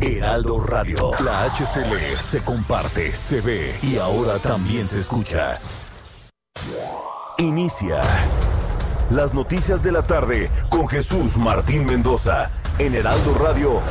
Heraldo Radio, la HCL se comparte, se ve y ahora también se escucha. Inicia las noticias de la tarde con Jesús Martín Mendoza en Heraldo Radio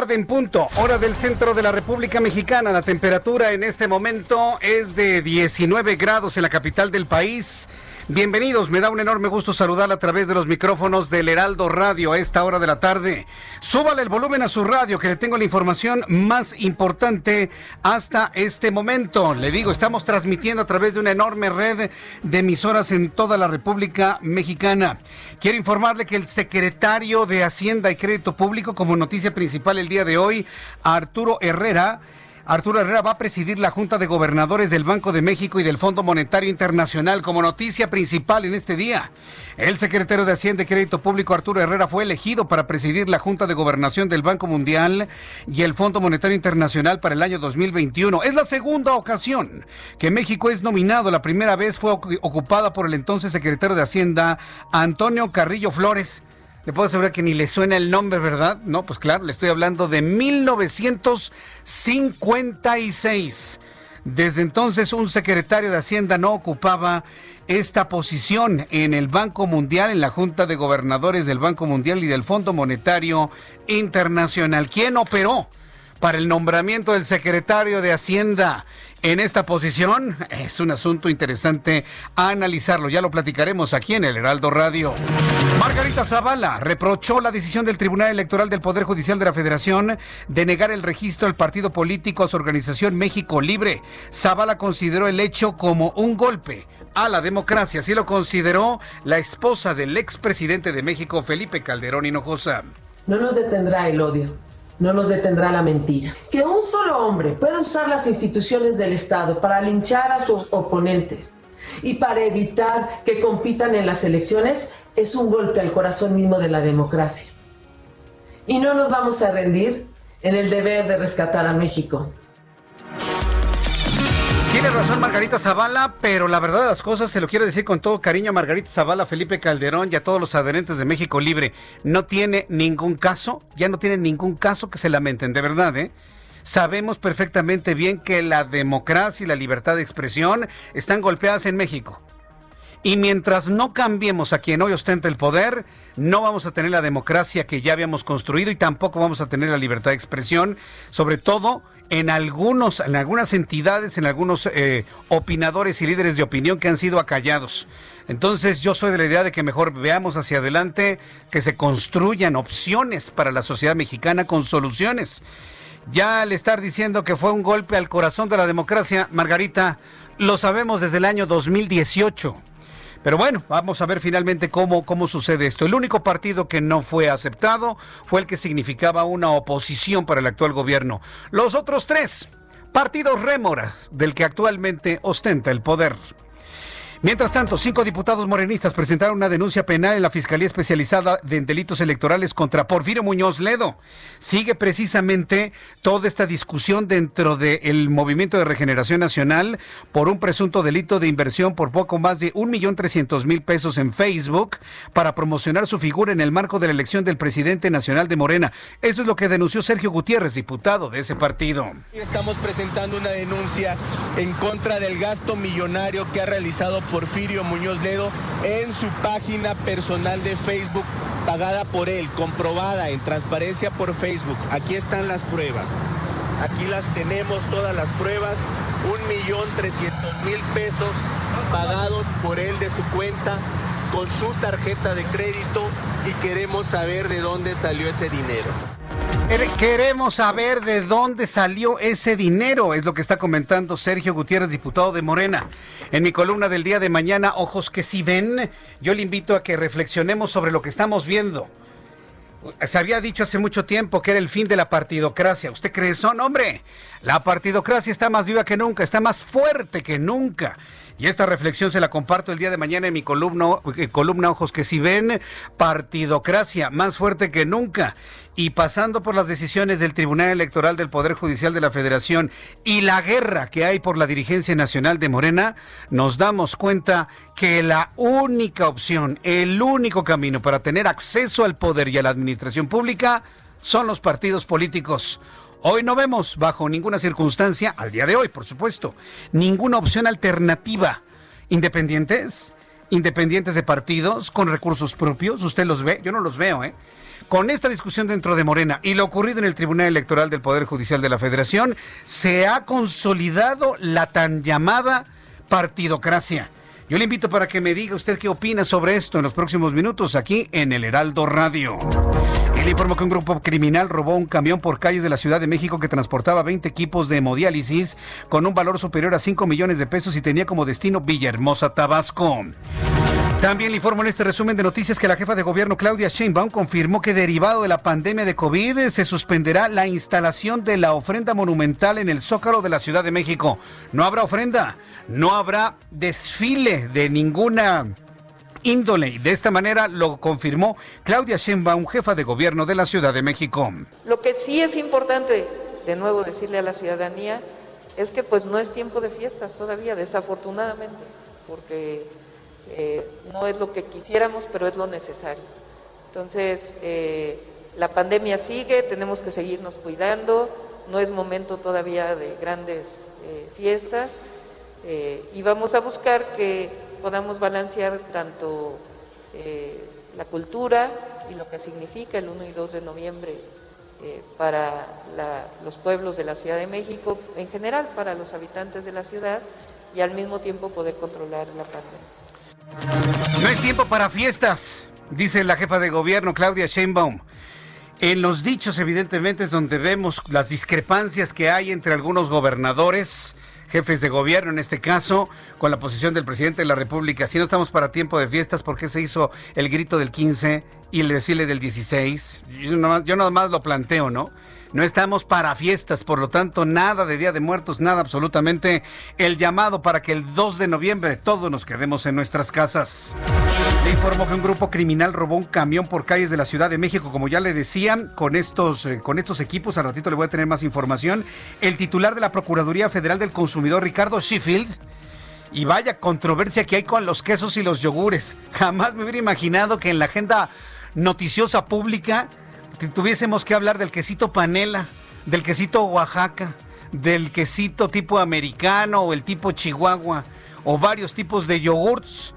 tarde en punto, hora del centro de la República Mexicana. La temperatura en este momento es de 19 grados en la capital del país. Bienvenidos, me da un enorme gusto saludar a través de los micrófonos del Heraldo Radio a esta hora de la tarde. Súbale el volumen a su radio que le tengo la información más importante hasta este momento. Le digo, estamos transmitiendo a través de una enorme red de emisoras en toda la República Mexicana. Quiero informarle que el secretario de Hacienda y Crédito Público, como noticia principal el día de hoy, Arturo Herrera, Arturo Herrera va a presidir la Junta de Gobernadores del Banco de México y del Fondo Monetario Internacional como noticia principal en este día. El secretario de Hacienda y Crédito Público, Arturo Herrera, fue elegido para presidir la Junta de Gobernación del Banco Mundial y el Fondo Monetario Internacional para el año 2021. Es la segunda ocasión que México es nominado. La primera vez fue ocupada por el entonces secretario de Hacienda, Antonio Carrillo Flores. Le puedo asegurar que ni le suena el nombre, ¿verdad? No, pues claro, le estoy hablando de 1956. Desde entonces un secretario de Hacienda no ocupaba esta posición en el Banco Mundial, en la Junta de Gobernadores del Banco Mundial y del Fondo Monetario Internacional. ¿Quién operó para el nombramiento del secretario de Hacienda? En esta posición. Es un asunto interesante a analizarlo. Ya lo platicaremos aquí en el Heraldo Radio. Margarita Zavala reprochó la decisión del Tribunal Electoral del Poder Judicial de la Federación de negar el registro del partido político a su organización México Libre. Zavala consideró el hecho como un golpe a la democracia. Así lo consideró la esposa del expresidente de México, Felipe Calderón Hinojosa. No nos detendrá el odio no nos detendrá la mentira. Que un solo hombre pueda usar las instituciones del Estado para linchar a sus oponentes y para evitar que compitan en las elecciones es un golpe al corazón mismo de la democracia. Y no nos vamos a rendir en el deber de rescatar a México. Tiene razón Margarita Zavala, pero la verdad de las cosas se lo quiero decir con todo cariño a Margarita Zavala, Felipe Calderón y a todos los adherentes de México Libre. No tiene ningún caso, ya no tiene ningún caso que se lamenten, de verdad, ¿eh? Sabemos perfectamente bien que la democracia y la libertad de expresión están golpeadas en México. Y mientras no cambiemos a quien hoy ostenta el poder, no vamos a tener la democracia que ya habíamos construido y tampoco vamos a tener la libertad de expresión, sobre todo en algunos, en algunas entidades, en algunos eh, opinadores y líderes de opinión que han sido acallados. Entonces yo soy de la idea de que mejor veamos hacia adelante, que se construyan opciones para la sociedad mexicana con soluciones. Ya al estar diciendo que fue un golpe al corazón de la democracia, Margarita, lo sabemos desde el año 2018. Pero bueno, vamos a ver finalmente cómo, cómo sucede esto. El único partido que no fue aceptado fue el que significaba una oposición para el actual gobierno. Los otros tres, partidos rémoras del que actualmente ostenta el poder. Mientras tanto, cinco diputados morenistas presentaron una denuncia penal en la Fiscalía Especializada en Delitos Electorales contra Porfirio Muñoz Ledo. Sigue precisamente toda esta discusión dentro del Movimiento de Regeneración Nacional por un presunto delito de inversión por poco más de un millón trescientos mil pesos en Facebook para promocionar su figura en el marco de la elección del presidente nacional de Morena. Eso es lo que denunció Sergio Gutiérrez, diputado de ese partido. Estamos presentando una denuncia en contra del gasto millonario que ha realizado Porfirio Muñoz Ledo en su página personal de Facebook, pagada por él, comprobada en transparencia por Facebook. Aquí están las pruebas. Aquí las tenemos, todas las pruebas. Un millón trescientos mil pesos pagados por él de su cuenta con su tarjeta de crédito y queremos saber de dónde salió ese dinero. Queremos saber de dónde salió ese dinero, es lo que está comentando Sergio Gutiérrez, diputado de Morena. En mi columna del día de mañana, Ojos que si ven, yo le invito a que reflexionemos sobre lo que estamos viendo. Se había dicho hace mucho tiempo que era el fin de la partidocracia. ¿Usted cree eso? No, hombre. La partidocracia está más viva que nunca, está más fuerte que nunca. Y esta reflexión se la comparto el día de mañana en mi columna, eh, columna Ojos que si ven, partidocracia más fuerte que nunca. Y pasando por las decisiones del Tribunal Electoral del Poder Judicial de la Federación y la guerra que hay por la dirigencia nacional de Morena, nos damos cuenta que la única opción, el único camino para tener acceso al poder y a la administración pública son los partidos políticos. Hoy no vemos, bajo ninguna circunstancia, al día de hoy, por supuesto, ninguna opción alternativa. ¿Independientes? ¿Independientes de partidos con recursos propios? ¿Usted los ve? Yo no los veo, ¿eh? Con esta discusión dentro de Morena y lo ocurrido en el Tribunal Electoral del Poder Judicial de la Federación, se ha consolidado la tan llamada partidocracia. Yo le invito para que me diga usted qué opina sobre esto en los próximos minutos aquí en el Heraldo Radio. Le informó que un grupo criminal robó un camión por calles de la Ciudad de México que transportaba 20 equipos de hemodiálisis con un valor superior a 5 millones de pesos y tenía como destino Villahermosa, Tabasco. También le informo en este resumen de noticias que la jefa de gobierno Claudia Sheinbaum confirmó que derivado de la pandemia de COVID se suspenderá la instalación de la ofrenda monumental en el Zócalo de la Ciudad de México. No habrá ofrenda, no habrá desfile de ninguna índole. Y de esta manera lo confirmó Claudia Sheinbaum, jefa de gobierno de la Ciudad de México. Lo que sí es importante, de nuevo, decirle a la ciudadanía es que pues no es tiempo de fiestas todavía, desafortunadamente, porque eh, no es lo que quisiéramos, pero es lo necesario. Entonces, eh, la pandemia sigue, tenemos que seguirnos cuidando, no es momento todavía de grandes eh, fiestas y vamos a buscar que podamos balancear tanto eh, la cultura y lo que significa el 1 y 2 de noviembre eh, para los pueblos de la Ciudad de México, en general para los habitantes de la ciudad, y al mismo tiempo poder controlar la pandemia. No es tiempo para fiestas, dice la jefa de gobierno Claudia Sheinbaum. En los dichos, evidentemente, es donde vemos las discrepancias que hay entre algunos gobernadores jefes de gobierno, en este caso, con la posición del presidente de la República. Si no estamos para tiempo de fiestas, ¿por qué se hizo el grito del 15 y el desfile del 16? Yo yo nada más lo planteo, ¿no? No estamos para fiestas, por lo tanto, nada de Día de Muertos, nada absolutamente. El llamado para que el 2 de noviembre todos nos quedemos en nuestras casas. Le informó que un grupo criminal robó un camión por calles de la Ciudad de México, como ya le decían, con estos, eh, con estos equipos. Al ratito le voy a tener más información. El titular de la Procuraduría Federal del Consumidor, Ricardo Sheffield, y vaya controversia que hay con los quesos y los yogures. Jamás me hubiera imaginado que en la agenda noticiosa pública tuviésemos que hablar del quesito panela, del quesito Oaxaca, del quesito tipo americano o el tipo Chihuahua o varios tipos de yogurts.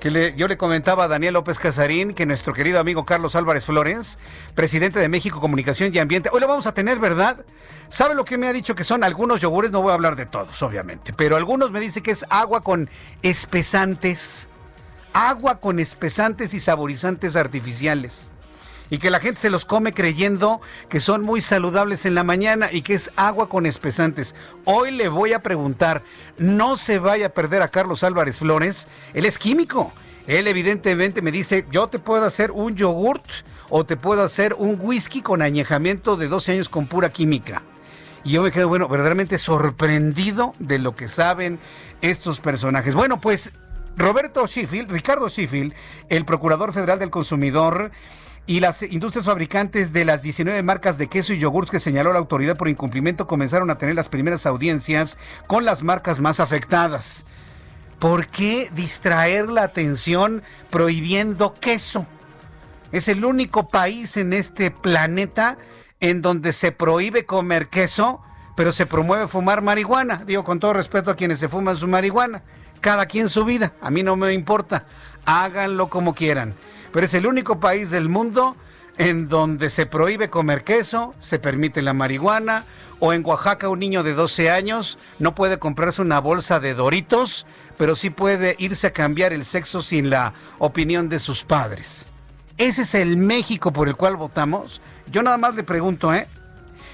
Que yo le comentaba a Daniel López Casarín que nuestro querido amigo Carlos Álvarez Flores, presidente de México Comunicación y Ambiente, hoy lo vamos a tener, ¿verdad? ¿Sabe lo que me ha dicho que son algunos yogures? No voy a hablar de todos, obviamente, pero algunos me dice que es agua con espesantes, agua con espesantes y saborizantes artificiales y que la gente se los come creyendo que son muy saludables en la mañana y que es agua con espesantes. Hoy le voy a preguntar, no se vaya a perder a Carlos Álvarez Flores, él es químico. Él evidentemente me dice, yo te puedo hacer un yogurt o te puedo hacer un whisky con añejamiento de 12 años con pura química. Y yo me quedo, bueno, verdaderamente sorprendido de lo que saben estos personajes. Bueno, pues Roberto Sheffield, Ricardo Sheffield, el Procurador Federal del Consumidor, y las industrias fabricantes de las 19 marcas de queso y yogurts que señaló la autoridad por incumplimiento comenzaron a tener las primeras audiencias con las marcas más afectadas. ¿Por qué distraer la atención prohibiendo queso? Es el único país en este planeta en donde se prohíbe comer queso, pero se promueve fumar marihuana. Digo con todo respeto a quienes se fuman su marihuana cada quien su vida, a mí no me importa, háganlo como quieran. Pero es el único país del mundo en donde se prohíbe comer queso, se permite la marihuana, o en Oaxaca un niño de 12 años no puede comprarse una bolsa de doritos, pero sí puede irse a cambiar el sexo sin la opinión de sus padres. Ese es el México por el cual votamos. Yo nada más le pregunto, ¿eh?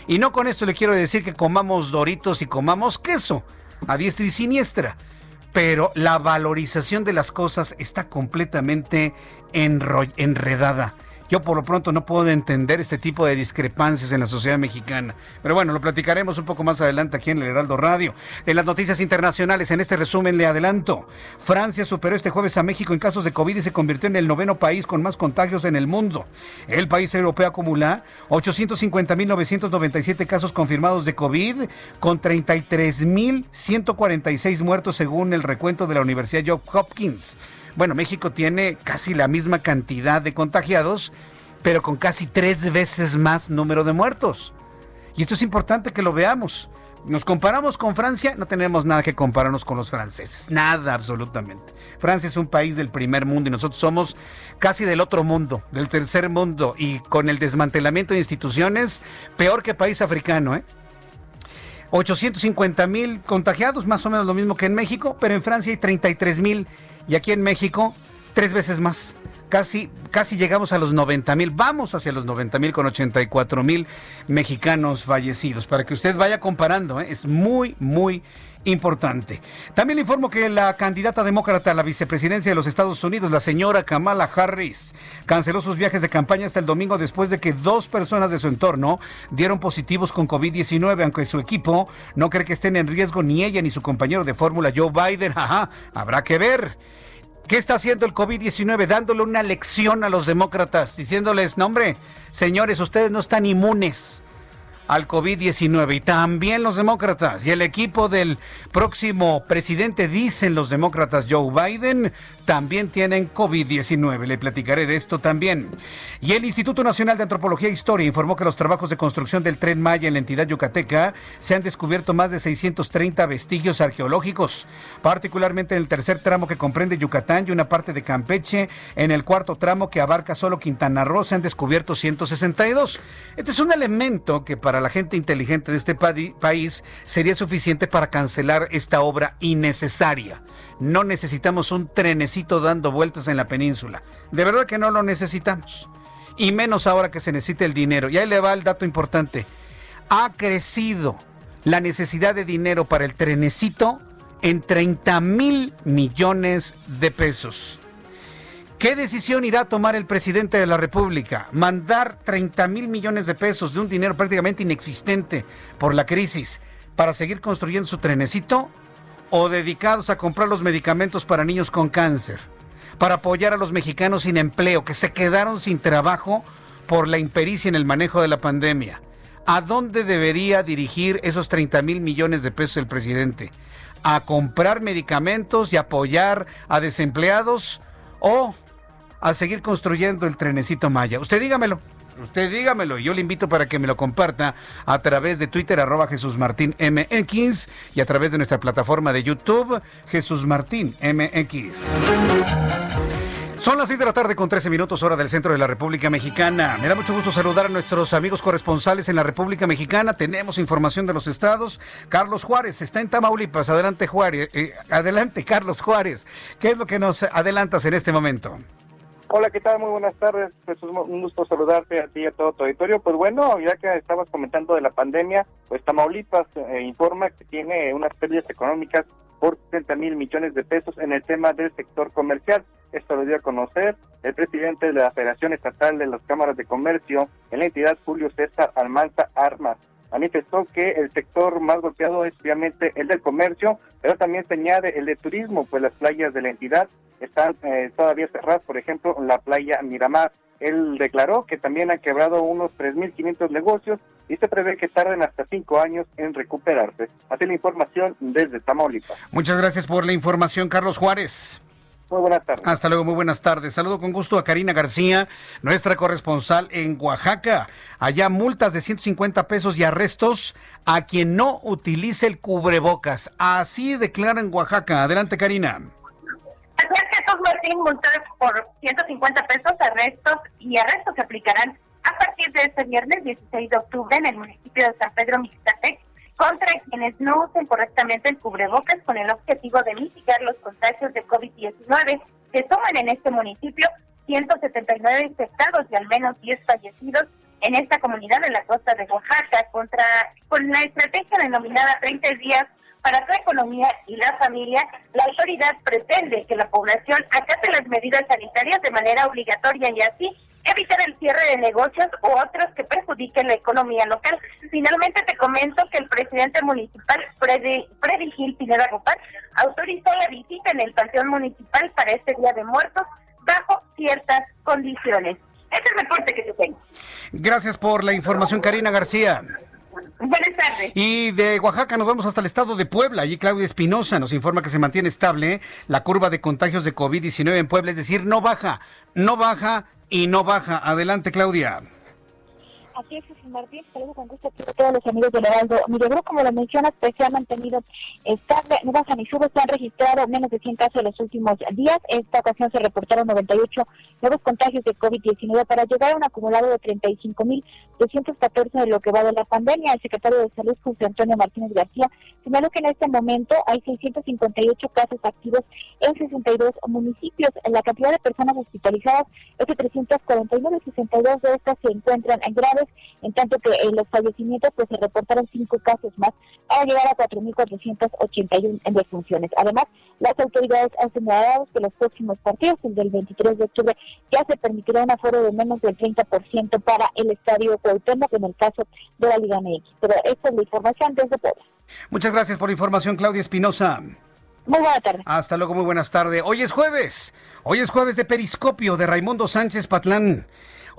Y no con esto le quiero decir que comamos doritos y comamos queso, a diestra y siniestra. Pero la valorización de las cosas está completamente enredada. Yo por lo pronto no puedo entender este tipo de discrepancias en la sociedad mexicana. Pero bueno, lo platicaremos un poco más adelante aquí en el Heraldo Radio. En las noticias internacionales, en este resumen le adelanto. Francia superó este jueves a México en casos de COVID y se convirtió en el noveno país con más contagios en el mundo. El país europeo acumula 850.997 casos confirmados de COVID con 33.146 muertos según el recuento de la Universidad Johns Hopkins. Bueno, México tiene casi la misma cantidad de contagiados, pero con casi tres veces más número de muertos. Y esto es importante que lo veamos. Nos comparamos con Francia, no tenemos nada que compararnos con los franceses, nada absolutamente. Francia es un país del primer mundo y nosotros somos casi del otro mundo, del tercer mundo y con el desmantelamiento de instituciones, peor que país africano, ¿eh? 850 mil contagiados, más o menos lo mismo que en México, pero en Francia hay 33 mil y aquí en México, tres veces más. Casi, casi llegamos a los 90 mil, vamos hacia los 90 mil con 84 mil mexicanos fallecidos, para que usted vaya comparando, ¿eh? es muy, muy importante. También le informo que la candidata demócrata a la vicepresidencia de los Estados Unidos, la señora Kamala Harris, canceló sus viajes de campaña hasta el domingo después de que dos personas de su entorno dieron positivos con COVID-19, aunque su equipo no cree que estén en riesgo ni ella ni su compañero de fórmula Joe Biden. Habrá que ver. ¿Qué está haciendo el COVID-19? Dándole una lección a los demócratas, diciéndoles, no hombre, señores, ustedes no están inmunes al COVID-19 y también los demócratas y el equipo del próximo presidente, dicen los demócratas Joe Biden, también tienen COVID-19. Le platicaré de esto también. Y el Instituto Nacional de Antropología e Historia informó que los trabajos de construcción del tren Maya en la entidad yucateca se han descubierto más de 630 vestigios arqueológicos, particularmente en el tercer tramo que comprende Yucatán y una parte de Campeche. En el cuarto tramo que abarca solo Quintana Roo se han descubierto 162. Este es un elemento que para la gente inteligente de este país sería suficiente para cancelar esta obra innecesaria. No necesitamos un trenecito dando vueltas en la península. De verdad que no lo necesitamos. Y menos ahora que se necesita el dinero. Y ahí le va el dato importante. Ha crecido la necesidad de dinero para el trenecito en 30 mil millones de pesos. ¿Qué decisión irá a tomar el presidente de la República? ¿Mandar 30 mil millones de pesos de un dinero prácticamente inexistente por la crisis para seguir construyendo su trenecito? ¿O dedicados a comprar los medicamentos para niños con cáncer? Para apoyar a los mexicanos sin empleo que se quedaron sin trabajo por la impericia en el manejo de la pandemia. ¿A dónde debería dirigir esos 30 mil millones de pesos el presidente? ¿A comprar medicamentos y apoyar a desempleados? ¿O a seguir construyendo el trenecito Maya? Usted dígamelo. Usted dígamelo, yo le invito para que me lo comparta a través de Twitter arroba Jesús Martín MX y a través de nuestra plataforma de YouTube Jesús Martín MX. Son las 6 de la tarde con 13 minutos hora del centro de la República Mexicana. Me da mucho gusto saludar a nuestros amigos corresponsales en la República Mexicana. Tenemos información de los estados. Carlos Juárez está en Tamaulipas. Adelante Juárez. Eh, adelante Carlos Juárez. ¿Qué es lo que nos adelantas en este momento? Hola, ¿qué tal? Muy buenas tardes. Es un gusto saludarte a ti y a todo tu auditorio. Pues bueno, ya que estabas comentando de la pandemia, pues Tamaulipas eh, informa que tiene unas pérdidas económicas por 60 mil millones de pesos en el tema del sector comercial. Esto lo dio a conocer el presidente de la Federación Estatal de las Cámaras de Comercio en la entidad, Julio César Almanza Armas manifestó que el sector más golpeado es obviamente el del comercio, pero también se añade el de turismo, pues las playas de la entidad están eh, todavía cerradas, por ejemplo, la playa Miramar. Él declaró que también han quebrado unos 3.500 negocios y se prevé que tarden hasta cinco años en recuperarse. Así la información desde Tamaulipas. Muchas gracias por la información, Carlos Juárez. Muy buenas tardes. Hasta luego, muy buenas tardes. Saludo con gusto a Karina García, nuestra corresponsal en Oaxaca. Allá multas de 150 pesos y arrestos a quien no utilice el cubrebocas. Así declara en Oaxaca. Adelante, Karina. Así es, Jesús Martín, multas por 150 pesos, arrestos y arrestos se aplicarán a partir de este viernes 16 de octubre en el municipio de San Pedro Mixtepec contra quienes no usen correctamente el cubrebocas con el objetivo de mitigar los contagios de COVID-19. Se toman en este municipio 179 infectados y al menos 10 fallecidos en esta comunidad de la costa de Oaxaca contra con la estrategia denominada 30 días para tu economía y la familia, la autoridad pretende que la población acate las medidas sanitarias de manera obligatoria y así evitar el cierre de negocios u otros que perjudiquen la economía local. Finalmente te comento que el presidente municipal, Freddy, Gil Pineda Gopal, autorizó la visita en el Panteón Municipal para este Día de Muertos bajo ciertas condiciones. Este es el reporte que te tengo. Gracias por la información, Karina García. Buenas tardes. Y de Oaxaca nos vamos hasta el estado de Puebla. Allí Claudia Espinosa nos informa que se mantiene estable la curva de contagios de COVID-19 en Puebla, es decir, no baja, no baja y no baja. Adelante, Claudia. Así es, Jesús Martín, saludos con gusto a todos los amigos del Heraldo. Milagro, como lo mencionas, pues se ha mantenido estable, no baja ni sube, se han registrado menos de 100 casos en los últimos días. Esta ocasión se reportaron 98 nuevos contagios de COVID-19 para llegar a un acumulado de 35.214 de lo que va de la pandemia. El secretario de Salud, José Antonio Martínez García, señaló que en este momento hay 658 casos activos en 62 municipios. La cantidad de personas hospitalizadas es de 349, 62 de estas se encuentran en graves en tanto que en los fallecimientos pues se reportaron cinco casos más para llegar a 4.481 en defunciones. Además, las autoridades han señalado que los próximos partidos, el del 23 de octubre, ya se permitirá un aforo de menos del 30% para el estadio Cuauhtémoc en el caso de la Liga MX. Pero esta es la información desde Puebla. Muchas gracias por la información, Claudia Espinosa. Muy buena tarde. Hasta luego, muy buenas tardes. Hoy es jueves. Hoy es jueves de Periscopio de Raimundo Sánchez Patlán.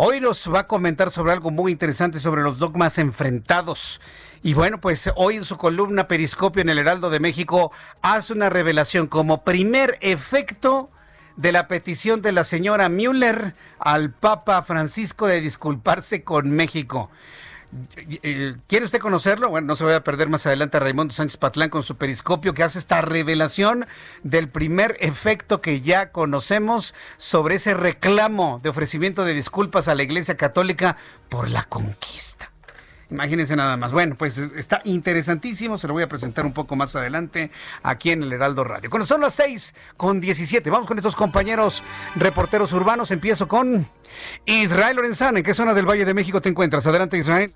Hoy nos va a comentar sobre algo muy interesante sobre los dogmas enfrentados. Y bueno, pues hoy en su columna Periscopio en el Heraldo de México hace una revelación como primer efecto de la petición de la señora Müller al Papa Francisco de disculparse con México. ¿Quiere usted conocerlo? Bueno, no se vaya a perder más adelante a Raimundo Sánchez Patlán con su periscopio que hace esta revelación del primer efecto que ya conocemos sobre ese reclamo de ofrecimiento de disculpas a la Iglesia Católica por la conquista. Imagínense nada más. Bueno, pues está interesantísimo. Se lo voy a presentar un poco más adelante aquí en el Heraldo Radio. Cuando son las 6 con 17, vamos con estos compañeros reporteros urbanos. Empiezo con Israel Lorenzana. ¿En qué zona del Valle de México te encuentras? Adelante, Israel.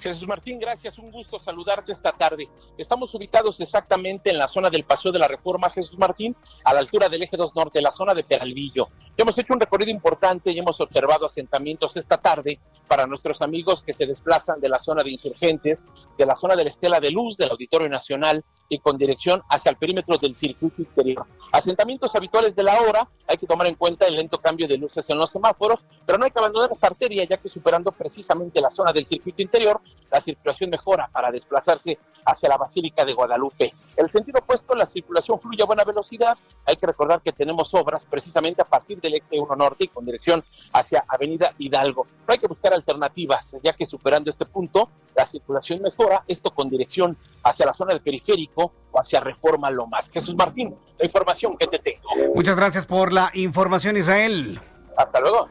Jesús Martín, gracias, un gusto saludarte esta tarde. Estamos ubicados exactamente en la zona del Paseo de la Reforma, Jesús Martín, a la altura del eje 2 norte, la zona de Peralvillo. hemos hecho un recorrido importante y hemos observado asentamientos esta tarde para nuestros amigos que se desplazan de la zona de insurgentes, de la zona de la Estela de Luz, del Auditorio Nacional y con dirección hacia el perímetro del circuito interior. Asentamientos habituales de la hora, hay que tomar en cuenta el lento cambio de luces en los semáforos, pero no hay que abandonar esta arteria ya que superando precisamente la zona del circuito interior, la circulación mejora para desplazarse hacia la Basílica de Guadalupe. El sentido opuesto, la circulación fluye a buena velocidad. Hay que recordar que tenemos obras precisamente a partir del eje 1 norte y con dirección hacia Avenida Hidalgo. No hay que buscar alternativas, ya que superando este punto, la circulación mejora, esto con dirección hacia la zona del periférico o hacia Reforma Lomas. Jesús Martín, la información que te tengo. Muchas gracias por la información, Israel. Hasta luego.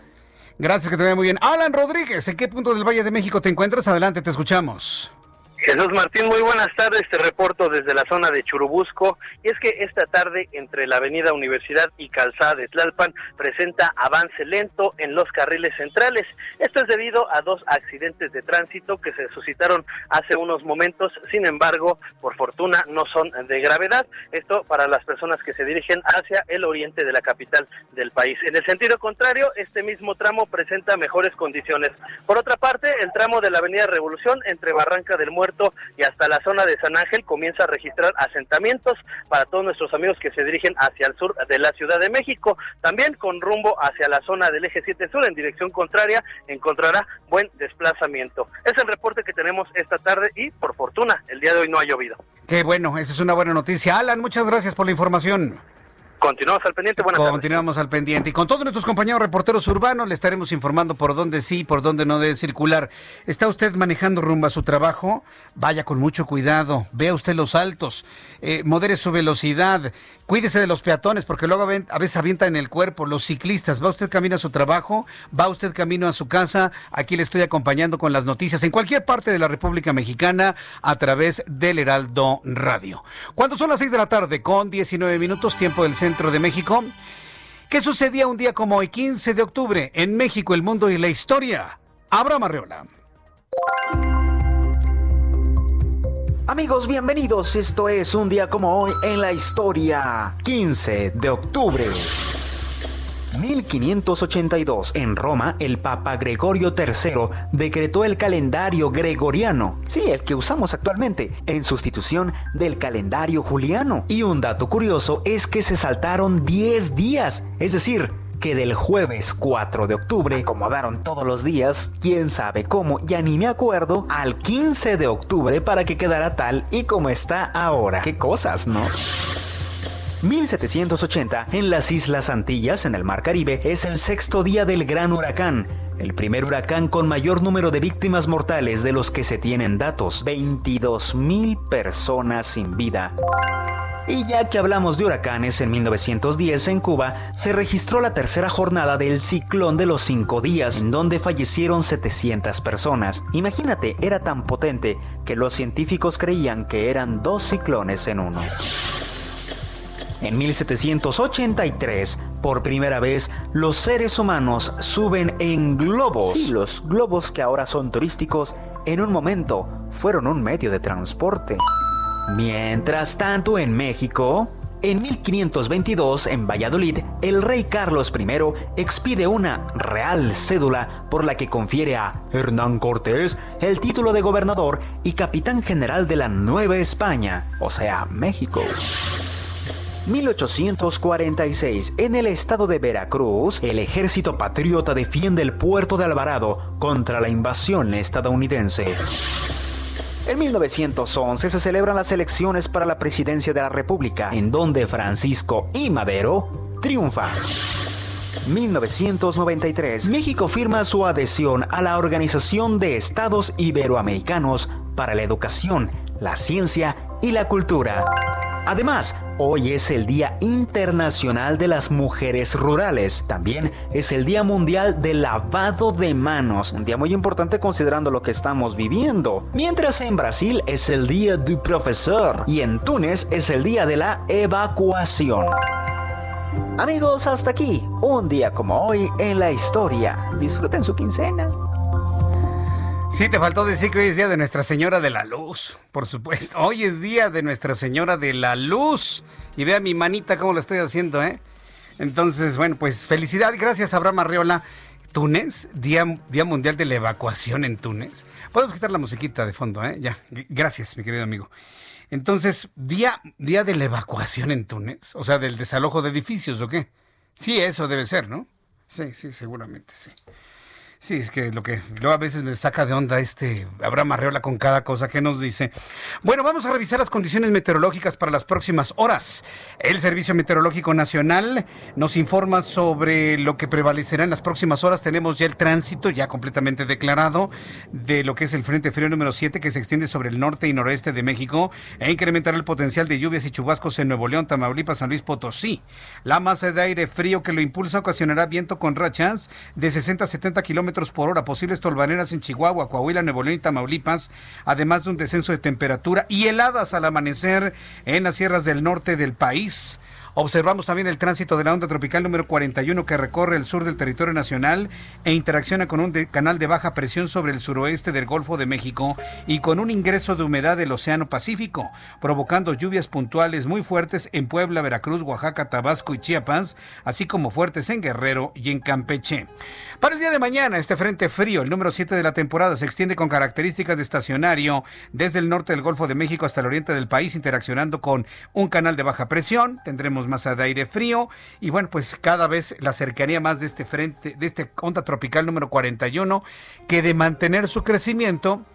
Gracias, que te vaya muy bien. Alan Rodríguez, ¿en qué punto del Valle de México te encuentras? Adelante, te escuchamos. Jesús Martín, muy buenas tardes. Te reporto desde la zona de Churubusco. Y es que esta tarde, entre la avenida Universidad y Calzada de Tlalpan, presenta avance lento en los carriles centrales. Esto es debido a dos accidentes de tránsito que se suscitaron hace unos momentos. Sin embargo, por fortuna, no son de gravedad. Esto para las personas que se dirigen hacia el oriente de la capital del país. En el sentido contrario, este mismo tramo presenta mejores condiciones. Por otra parte, el tramo de la avenida Revolución entre Barranca del Muerto y hasta la zona de San Ángel comienza a registrar asentamientos para todos nuestros amigos que se dirigen hacia el sur de la Ciudad de México. También con rumbo hacia la zona del eje 7 sur en dirección contraria encontrará buen desplazamiento. Es el reporte que tenemos esta tarde y por fortuna el día de hoy no ha llovido. Qué bueno, esa es una buena noticia. Alan, muchas gracias por la información. Continuamos al pendiente, buenas Continuamos al pendiente. Y con todos nuestros compañeros reporteros urbanos le estaremos informando por dónde sí, por dónde no debe circular. ¿Está usted manejando rumbo a su trabajo? Vaya con mucho cuidado, vea usted los altos, eh, modere su velocidad, cuídese de los peatones porque luego a veces avientan el cuerpo. Los ciclistas, ¿va usted camino a su trabajo? ¿Va usted camino a su casa? Aquí le estoy acompañando con las noticias en cualquier parte de la República Mexicana a través del Heraldo Radio. ¿Cuándo son las 6 de la tarde? Con 19 minutos, tiempo del centro centro de México. ¿Qué sucedía un día como hoy, 15 de octubre, en México, el mundo y la historia? Abraham Arreola. Amigos, bienvenidos. Esto es un día como hoy en la historia. 15 de octubre. 1582, en Roma, el Papa Gregorio III decretó el calendario gregoriano, sí, el que usamos actualmente, en sustitución del calendario juliano. Y un dato curioso es que se saltaron 10 días, es decir, que del jueves 4 de octubre acomodaron todos los días, quién sabe cómo, ya ni me acuerdo, al 15 de octubre para que quedara tal y como está ahora. Qué cosas, ¿no? 1780, en las Islas Antillas, en el Mar Caribe, es el sexto día del gran huracán. El primer huracán con mayor número de víctimas mortales de los que se tienen datos, 22.000 personas sin vida. Y ya que hablamos de huracanes, en 1910 en Cuba se registró la tercera jornada del ciclón de los cinco días, en donde fallecieron 700 personas. Imagínate, era tan potente que los científicos creían que eran dos ciclones en uno. En 1783, por primera vez, los seres humanos suben en globos. Sí, los globos que ahora son turísticos, en un momento fueron un medio de transporte. Mientras tanto, en México, en 1522, en Valladolid, el rey Carlos I expide una real cédula por la que confiere a Hernán Cortés el título de gobernador y capitán general de la Nueva España, o sea, México. 1846, en el estado de Veracruz, el ejército patriota defiende el puerto de Alvarado contra la invasión estadounidense. En 1911 se celebran las elecciones para la presidencia de la República, en donde Francisco I. Madero triunfa. 1993, México firma su adhesión a la Organización de Estados Iberoamericanos para la Educación, la Ciencia y la Cultura. Además, hoy es el Día Internacional de las Mujeres Rurales. También es el Día Mundial del Lavado de Manos, un día muy importante considerando lo que estamos viviendo. Mientras en Brasil es el Día du Profesor y en Túnez es el Día de la Evacuación. Amigos, hasta aquí, un día como hoy en la historia. Disfruten su quincena. Sí, te faltó decir que hoy es día de Nuestra Señora de la Luz, por supuesto. Hoy es día de Nuestra Señora de la Luz. Y vea mi manita cómo la estoy haciendo, ¿eh? Entonces, bueno, pues felicidad. Gracias, Abraham Arreola. Túnez, día, día Mundial de la Evacuación en Túnez. Podemos quitar la musiquita de fondo, ¿eh? Ya, gracias, mi querido amigo. Entonces, día, día de la evacuación en Túnez, o sea, del desalojo de edificios, ¿o qué? Sí, eso debe ser, ¿no? Sí, sí, seguramente, sí. Sí, es que lo que luego a veces me saca de onda este Abraham Arreola con cada cosa que nos dice. Bueno, vamos a revisar las condiciones meteorológicas para las próximas horas. El Servicio Meteorológico Nacional nos informa sobre lo que prevalecerá en las próximas horas. Tenemos ya el tránsito ya completamente declarado de lo que es el Frente Frío número 7 que se extiende sobre el norte y noroeste de México e incrementará el potencial de lluvias y chubascos en Nuevo León, Tamaulipas, San Luis Potosí. La masa de aire frío que lo impulsa ocasionará viento con rachas de 60 a 70 kilómetros por hora, posibles tolvaneras en Chihuahua, Coahuila, Nuevo León y Tamaulipas, además de un descenso de temperatura y heladas al amanecer en las sierras del norte del país. Observamos también el tránsito de la onda tropical número 41 que recorre el sur del territorio nacional e interacciona con un canal de baja presión sobre el suroeste del Golfo de México y con un ingreso de humedad del Océano Pacífico, provocando lluvias puntuales muy fuertes en Puebla, Veracruz, Oaxaca, Tabasco y Chiapas, así como fuertes en Guerrero y en Campeche. Para el día de mañana, este frente frío, el número 7 de la temporada, se extiende con características de estacionario desde el norte del Golfo de México hasta el oriente del país, interaccionando con un canal de baja presión. Tendremos masa de aire frío y bueno, pues cada vez la cercanía más de este frente, de este onda tropical número 41, que de mantener su crecimiento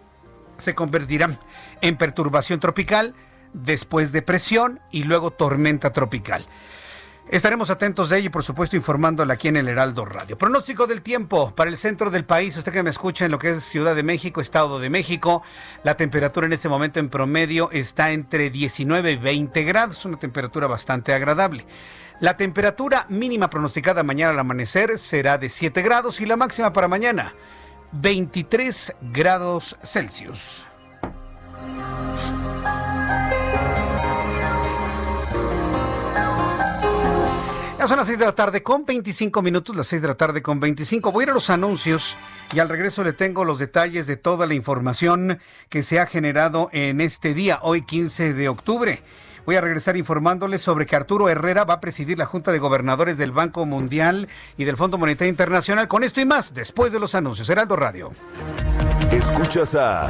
se convertirá en perturbación tropical, después depresión y luego tormenta tropical. Estaremos atentos de ello y por supuesto informándole aquí en el Heraldo Radio. Pronóstico del tiempo para el centro del país. Usted que me escucha en lo que es Ciudad de México, Estado de México. La temperatura en este momento en promedio está entre 19 y 20 grados, una temperatura bastante agradable. La temperatura mínima pronosticada mañana al amanecer será de 7 grados y la máxima para mañana 23 grados Celsius. Son las 6 de la tarde con 25 minutos, las 6 de la tarde con 25. Voy a ir a los anuncios y al regreso le tengo los detalles de toda la información que se ha generado en este día, hoy 15 de octubre. Voy a regresar informándoles sobre que Arturo Herrera va a presidir la Junta de Gobernadores del Banco Mundial y del Fondo Monetario Internacional. Con esto y más, después de los anuncios. Heraldo Radio. Escuchas a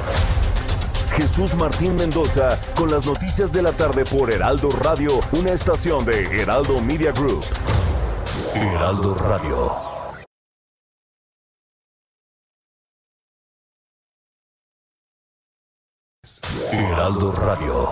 Jesús Martín Mendoza con las noticias de la tarde por Heraldo Radio, una estación de Heraldo Media Group. Heraldo Radio. Heraldo Radio.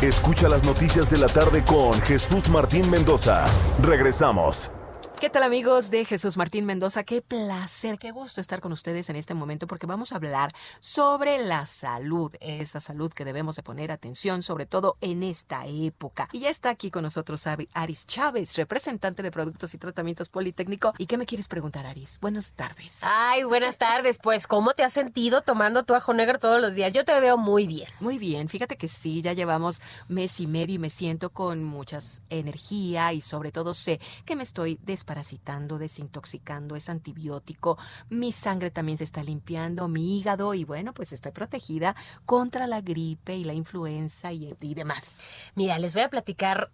Escucha las noticias de la tarde con Jesús Martín Mendoza. Regresamos. ¿Qué tal amigos de Jesús Martín Mendoza? Qué placer, qué gusto estar con ustedes en este momento porque vamos a hablar sobre la salud, esa salud que debemos de poner atención, sobre todo en esta época. Y ya está aquí con nosotros Aris Chávez, representante de Productos y Tratamientos Politécnico. ¿Y qué me quieres preguntar, Aris? Buenas tardes. Ay, buenas tardes. Pues, ¿cómo te has sentido tomando tu ajo negro todos los días? Yo te veo muy bien. Muy bien. Fíjate que sí, ya llevamos mes y medio y me siento con mucha energía y sobre todo sé que me estoy desparasitando, desintoxicando, es antibiótico, mi sangre también se está limpiando, mi hígado y bueno, pues estoy protegida contra la gripe y la influenza y, y demás. Mira, les voy a platicar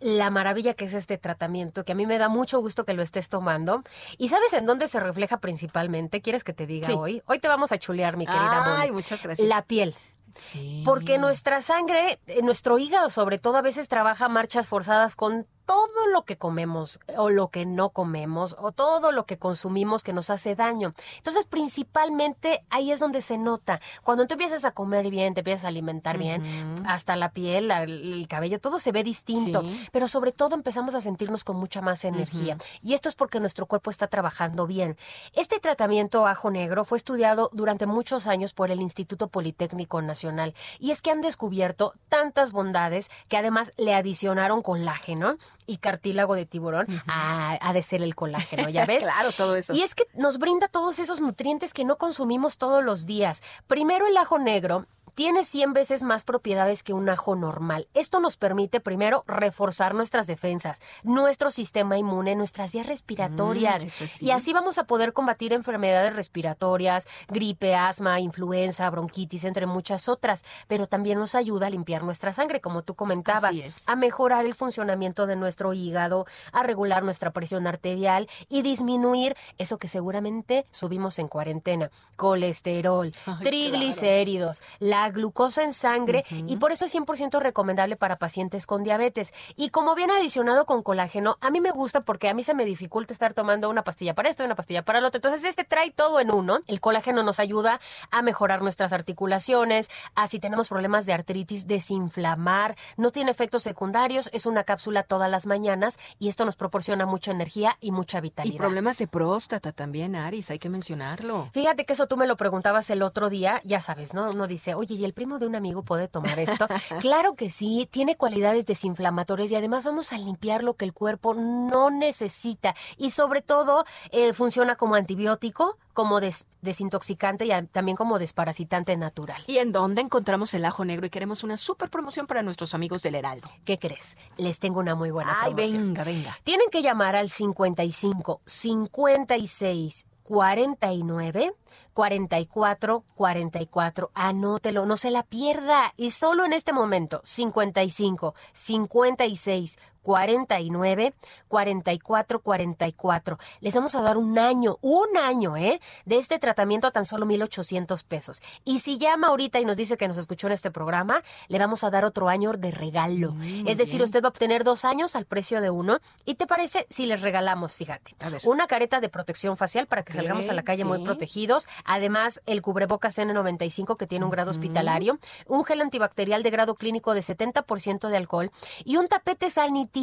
la maravilla que es este tratamiento, que a mí me da mucho gusto que lo estés tomando. ¿Y sabes en dónde se refleja principalmente? ¿Quieres que te diga hoy? Hoy te vamos a chulear, mi querida Ay, muchas gracias. La piel. Sí. Porque nuestra sangre, eh, nuestro hígado sobre todo, a veces trabaja marchas forzadas con todo lo que comemos o lo que no comemos o todo lo que consumimos que nos hace daño. Entonces, principalmente ahí es donde se nota. Cuando tú empiezas a comer bien, te empiezas a alimentar bien, hasta la piel, el cabello, todo se ve distinto. Pero sobre todo empezamos a sentirnos con mucha más energía. Y esto es porque nuestro cuerpo está trabajando bien. Este tratamiento ajo negro fue estudiado durante muchos años por el Instituto Politécnico Nacional. Y es que han descubierto tantas bondades que además le adicionaron colágeno y cartílago de tiburón, ha de ser el colágeno, ¿ya ves? claro, todo eso. Y es que nos brinda todos esos nutrientes que no consumimos todos los días. Primero el ajo negro tiene 100 veces más propiedades que un ajo normal. Esto nos permite primero reforzar nuestras defensas, nuestro sistema inmune, nuestras vías respiratorias. Mm, y así vamos a poder combatir enfermedades respiratorias, gripe, asma, influenza, bronquitis, entre muchas otras. Pero también nos ayuda a limpiar nuestra sangre, como tú comentabas, a mejorar el funcionamiento de nuestro hígado, a regular nuestra presión arterial y disminuir eso que seguramente subimos en cuarentena, colesterol, Ay, triglicéridos, la glucosa en sangre y por eso es 100% recomendable para pacientes con diabetes. Y como viene adicionado con colágeno, a mí me gusta porque a mí se me dificulta estar tomando una pastilla para esto y una pastilla para lo otro. Entonces este trae todo en uno. El colágeno nos ayuda a mejorar nuestras articulaciones, a si tenemos problemas de artritis, desinflamar, no tiene efectos secundarios, es una cápsula todas las mañanas y esto nos proporciona mucha energía y mucha vitalidad. Y problemas de próstata también, Aris, hay que mencionarlo. Fíjate que eso tú me lo preguntabas el otro día, ya sabes, ¿no? Uno dice, oye, ¿y el primo de un amigo puede tomar esto? claro que sí, tiene cualidades desinflamatorias y además vamos a limpiar lo que el cuerpo no necesita. Y sobre todo, eh, funciona como antibiótico, como des- desintoxicante y también como desparasitante natural. ¿Y en dónde encontramos el ajo negro? Y queremos una super promoción para nuestros amigos del Heraldo. ¿Qué crees? Les tengo una muy buena Ay, promoción. venga, venga. Tienen que llamar al 55 56 49 44 44. Anótelo, no se la pierda. Y solo en este momento, 55 56 49 44 44. Les vamos a dar un año, un año, ¿eh? De este tratamiento a tan solo 1,800 pesos. Y si llama ahorita y nos dice que nos escuchó en este programa, le vamos a dar otro año de regalo. es decir, bien. usted va a obtener dos años al precio de uno. ¿Y te parece si les regalamos, fíjate, A ver. una careta de protección facial para que salgamos a la calle muy protegidos? Además, el cubrebocas N95 que tiene un grado hospitalario, un gel antibacterial de grado clínico de 70% de alcohol y un tapete sanitizer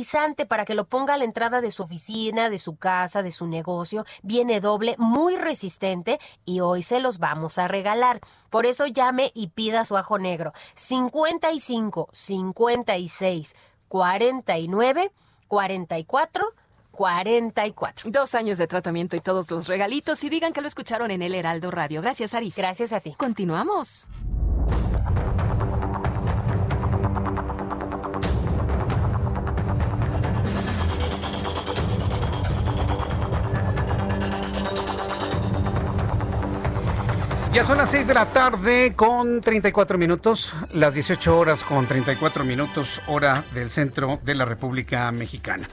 para que lo ponga a la entrada de su oficina, de su casa, de su negocio. Viene doble, muy resistente y hoy se los vamos a regalar. Por eso llame y pida su ajo negro. 55 56 49 44 44. Dos años de tratamiento y todos los regalitos y digan que lo escucharon en el Heraldo Radio. Gracias, Aris. Gracias a ti. Continuamos. Ya son las 6 de la tarde con 34 minutos, las 18 horas con 34 minutos, hora del centro de la República Mexicana.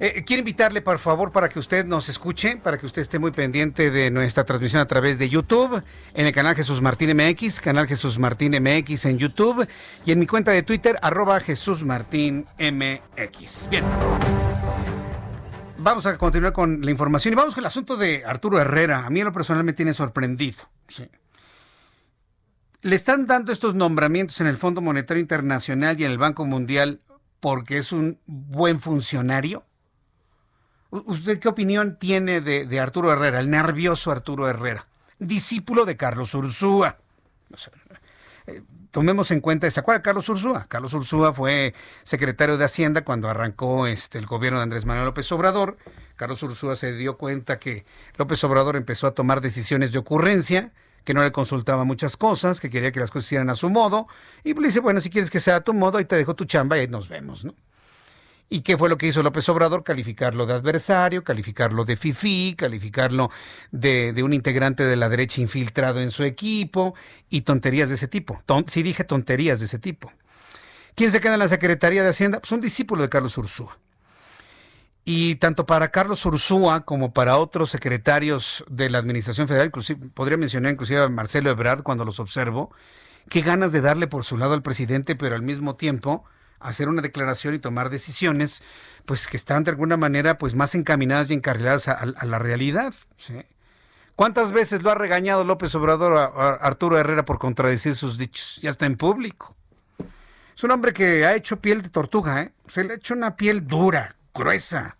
Eh, quiero invitarle, por favor, para que usted nos escuche, para que usted esté muy pendiente de nuestra transmisión a través de YouTube, en el canal Jesús Martín MX, canal Jesús Martín MX en YouTube y en mi cuenta de Twitter, arroba Jesús Martín MX. Bien. Vamos a continuar con la información y vamos con el asunto de Arturo Herrera. A mí en lo personal me tiene sorprendido. Le están dando estos nombramientos en el Fondo Monetario Internacional y en el Banco Mundial porque es un buen funcionario. ¿Usted qué opinión tiene de, Arturo Herrera, el nervioso Arturo Herrera, discípulo de Carlos Ursúa? Eh, tomemos en cuenta, ¿se acuerda Carlos Ursúa? Carlos Ursúa fue secretario de Hacienda cuando arrancó este, el gobierno de Andrés Manuel López Obrador. Carlos Ursúa se dio cuenta que López Obrador empezó a tomar decisiones de ocurrencia, que no le consultaba muchas cosas, que quería que las cosas hicieran a su modo, y le dice, bueno, si quieres que sea a tu modo, ahí te dejo tu chamba y ahí nos vemos, ¿no? ¿Y qué fue lo que hizo López Obrador? Calificarlo de adversario, calificarlo de fifí, calificarlo de, un integrante de la derecha infiltrado en su equipo y tonterías de ese tipo. sí dije tonterías de ese tipo. ¿Quién se queda en la Secretaría de Hacienda? Pues un discípulo de Carlos Ursúa. Y tanto para Carlos Ursúa como para otros secretarios de la Administración Federal, inclusive, podría mencionar inclusive a Marcelo Ebrard cuando los observo, qué ganas de darle por su lado al presidente, pero al mismo tiempo hacer una declaración y tomar decisiones, pues que están de alguna manera pues más encaminadas y encarriladas a, la realidad. ¿Cuántas veces lo ha regañado López Obrador a, Arturo Herrera por contradecir sus dichos? Ya está en público. Es un hombre que ha hecho piel de tortuga, ¿eh? Se le ha hecho una piel dura, gruesa.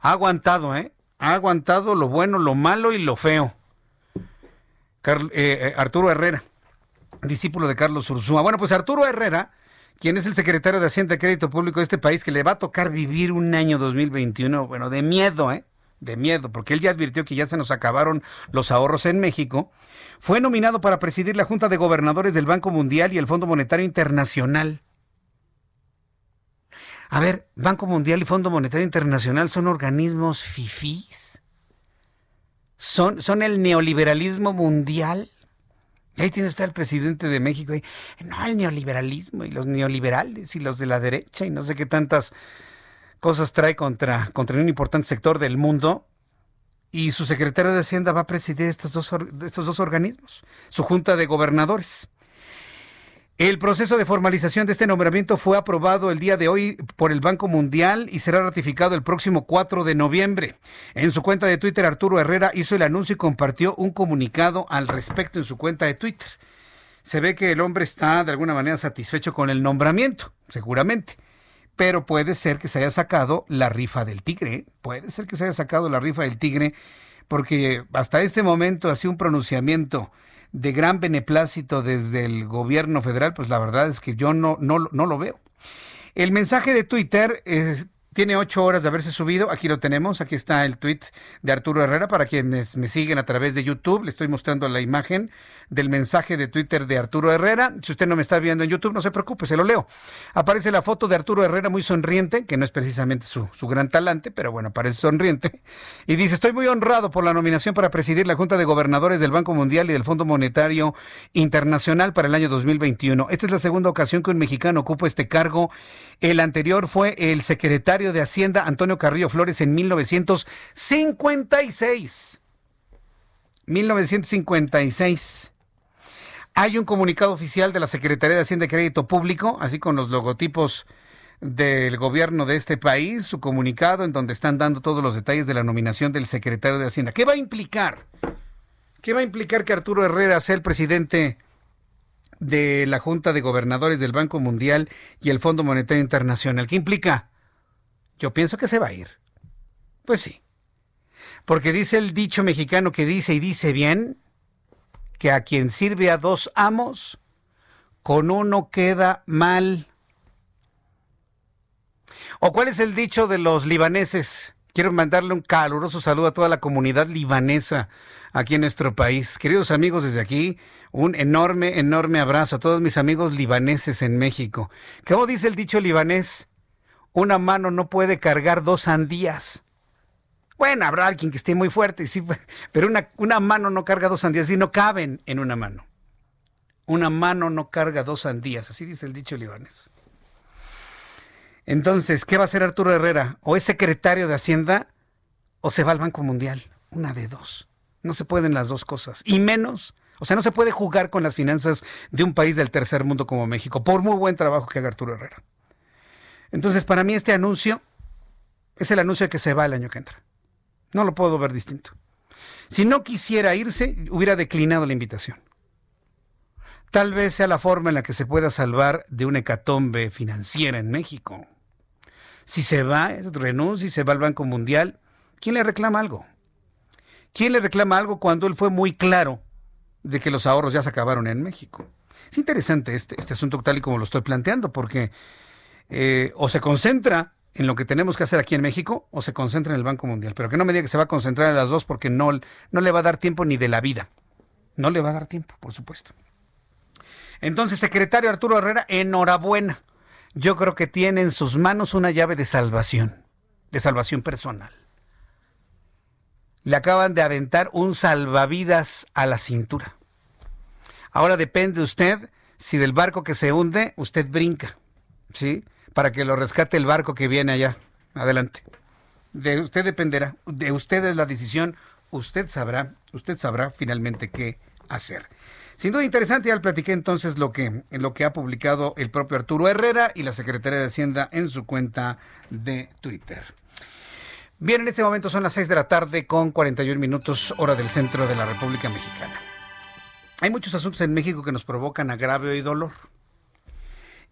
Ha aguantado, ¿eh? Ha aguantado lo bueno, lo malo y lo feo. Eh, eh, Arturo Herrera, discípulo de Carlos Ursúa. Bueno, pues Arturo Herrera quien es el secretario de Hacienda y Crédito Público de este país, que le va a tocar vivir un año 2021, bueno, de miedo, ¿eh? De miedo, porque él ya advirtió que ya se nos acabaron los ahorros en México, fue nominado para presidir la Junta de Gobernadores del Banco Mundial y el Fondo Monetario Internacional. A ver, Banco Mundial y Fondo Monetario Internacional son organismos fifís. Son, son el neoliberalismo mundial. Ahí tiene usted al presidente de México. no, el neoliberalismo y los neoliberales y los de la derecha y no sé qué tantas cosas trae contra, contra un importante sector del mundo. Y su secretario de Hacienda va a presidir estos dos, estos dos organismos, su junta de gobernadores. El proceso de formalización de este nombramiento fue aprobado el día de hoy por el Banco Mundial y será ratificado el próximo 4 de noviembre. En su cuenta de Twitter, Arturo Herrera hizo el anuncio y compartió un comunicado al respecto en su cuenta de Twitter. Se ve que el hombre está de alguna manera satisfecho con el nombramiento, seguramente. Pero puede ser que se haya sacado la rifa del tigre. ¿eh? Puede ser que se haya sacado la rifa del tigre porque hasta este momento hacía un pronunciamiento de gran beneplácito desde el gobierno federal, pues la verdad es que yo no, no, no lo veo. El mensaje de Twitter eh, tiene ocho horas de haberse subido. Aquí lo tenemos. Aquí está el tweet de Arturo Herrera. Para quienes me siguen a través de YouTube, le estoy mostrando la imagen del mensaje de Twitter de Arturo Herrera. Si usted no me está viendo en YouTube, no se preocupe, se lo leo. Aparece la foto de Arturo Herrera muy sonriente, que no es precisamente su, su gran talante, pero bueno, parece sonriente. Y dice, estoy muy honrado por la nominación para presidir la Junta de Gobernadores del Banco Mundial y del Fondo Monetario Internacional para el año 2021. Esta es la segunda ocasión que un mexicano ocupa este cargo. El anterior fue el secretario de Hacienda, Antonio Carrillo Flores, en 1956. 1956. Hay un comunicado oficial de la Secretaría de Hacienda y Crédito Público, así con los logotipos del gobierno de este país, su comunicado en donde están dando todos los detalles de la nominación del secretario de Hacienda. ¿Qué va a implicar? ¿Qué va a implicar que Arturo Herrera sea el presidente de la Junta de Gobernadores del Banco Mundial y el Fondo Monetario Internacional? ¿Qué implica? Yo pienso que se va a ir. Pues sí. Porque dice el dicho mexicano que dice y dice bien que a quien sirve a dos amos, con uno queda mal. ¿O cuál es el dicho de los libaneses? Quiero mandarle un caluroso saludo a toda la comunidad libanesa aquí en nuestro país. Queridos amigos, desde aquí, un enorme, enorme abrazo a todos mis amigos libaneses en México. ¿Cómo dice el dicho libanés? Una mano no puede cargar dos sandías. Bueno, habrá alguien que esté muy fuerte, sí, pero una, una mano no carga dos sandías y no caben en una mano. Una mano no carga dos sandías, así dice el dicho libanés. Entonces, ¿qué va a hacer Arturo Herrera? ¿O es secretario de Hacienda o se va al Banco Mundial? Una de dos. No se pueden las dos cosas. Y menos, o sea, no se puede jugar con las finanzas de un país del tercer mundo como México, por muy buen trabajo que haga Arturo Herrera. Entonces, para mí este anuncio es el anuncio que se va el año que entra. No lo puedo ver distinto. Si no quisiera irse, hubiera declinado la invitación. Tal vez sea la forma en la que se pueda salvar de una hecatombe financiera en México. Si se va, renuncia y se va al Banco Mundial, ¿quién le reclama algo? ¿Quién le reclama algo cuando él fue muy claro de que los ahorros ya se acabaron en México? Es interesante este, este asunto tal y como lo estoy planteando, porque eh, o se concentra en lo que tenemos que hacer aquí en México o se concentra en el Banco Mundial. Pero que no me diga que se va a concentrar en las dos porque no, no le va a dar tiempo ni de la vida. No le va a dar tiempo, por supuesto. Entonces, secretario Arturo Herrera, enhorabuena. Yo creo que tiene en sus manos una llave de salvación, de salvación personal. Le acaban de aventar un salvavidas a la cintura. Ahora depende usted si del barco que se hunde usted brinca, ¿sí? Para que lo rescate el barco que viene allá. Adelante. De usted dependerá, de usted es la decisión, usted sabrá, usted sabrá finalmente qué hacer. Sin duda interesante, ya platiqué entonces lo que, lo que ha publicado el propio Arturo Herrera y la Secretaría de Hacienda en su cuenta de Twitter. Bien, en este momento son las 6 de la tarde con 41 minutos hora del centro de la República Mexicana. Hay muchos asuntos en México que nos provocan agravio y dolor.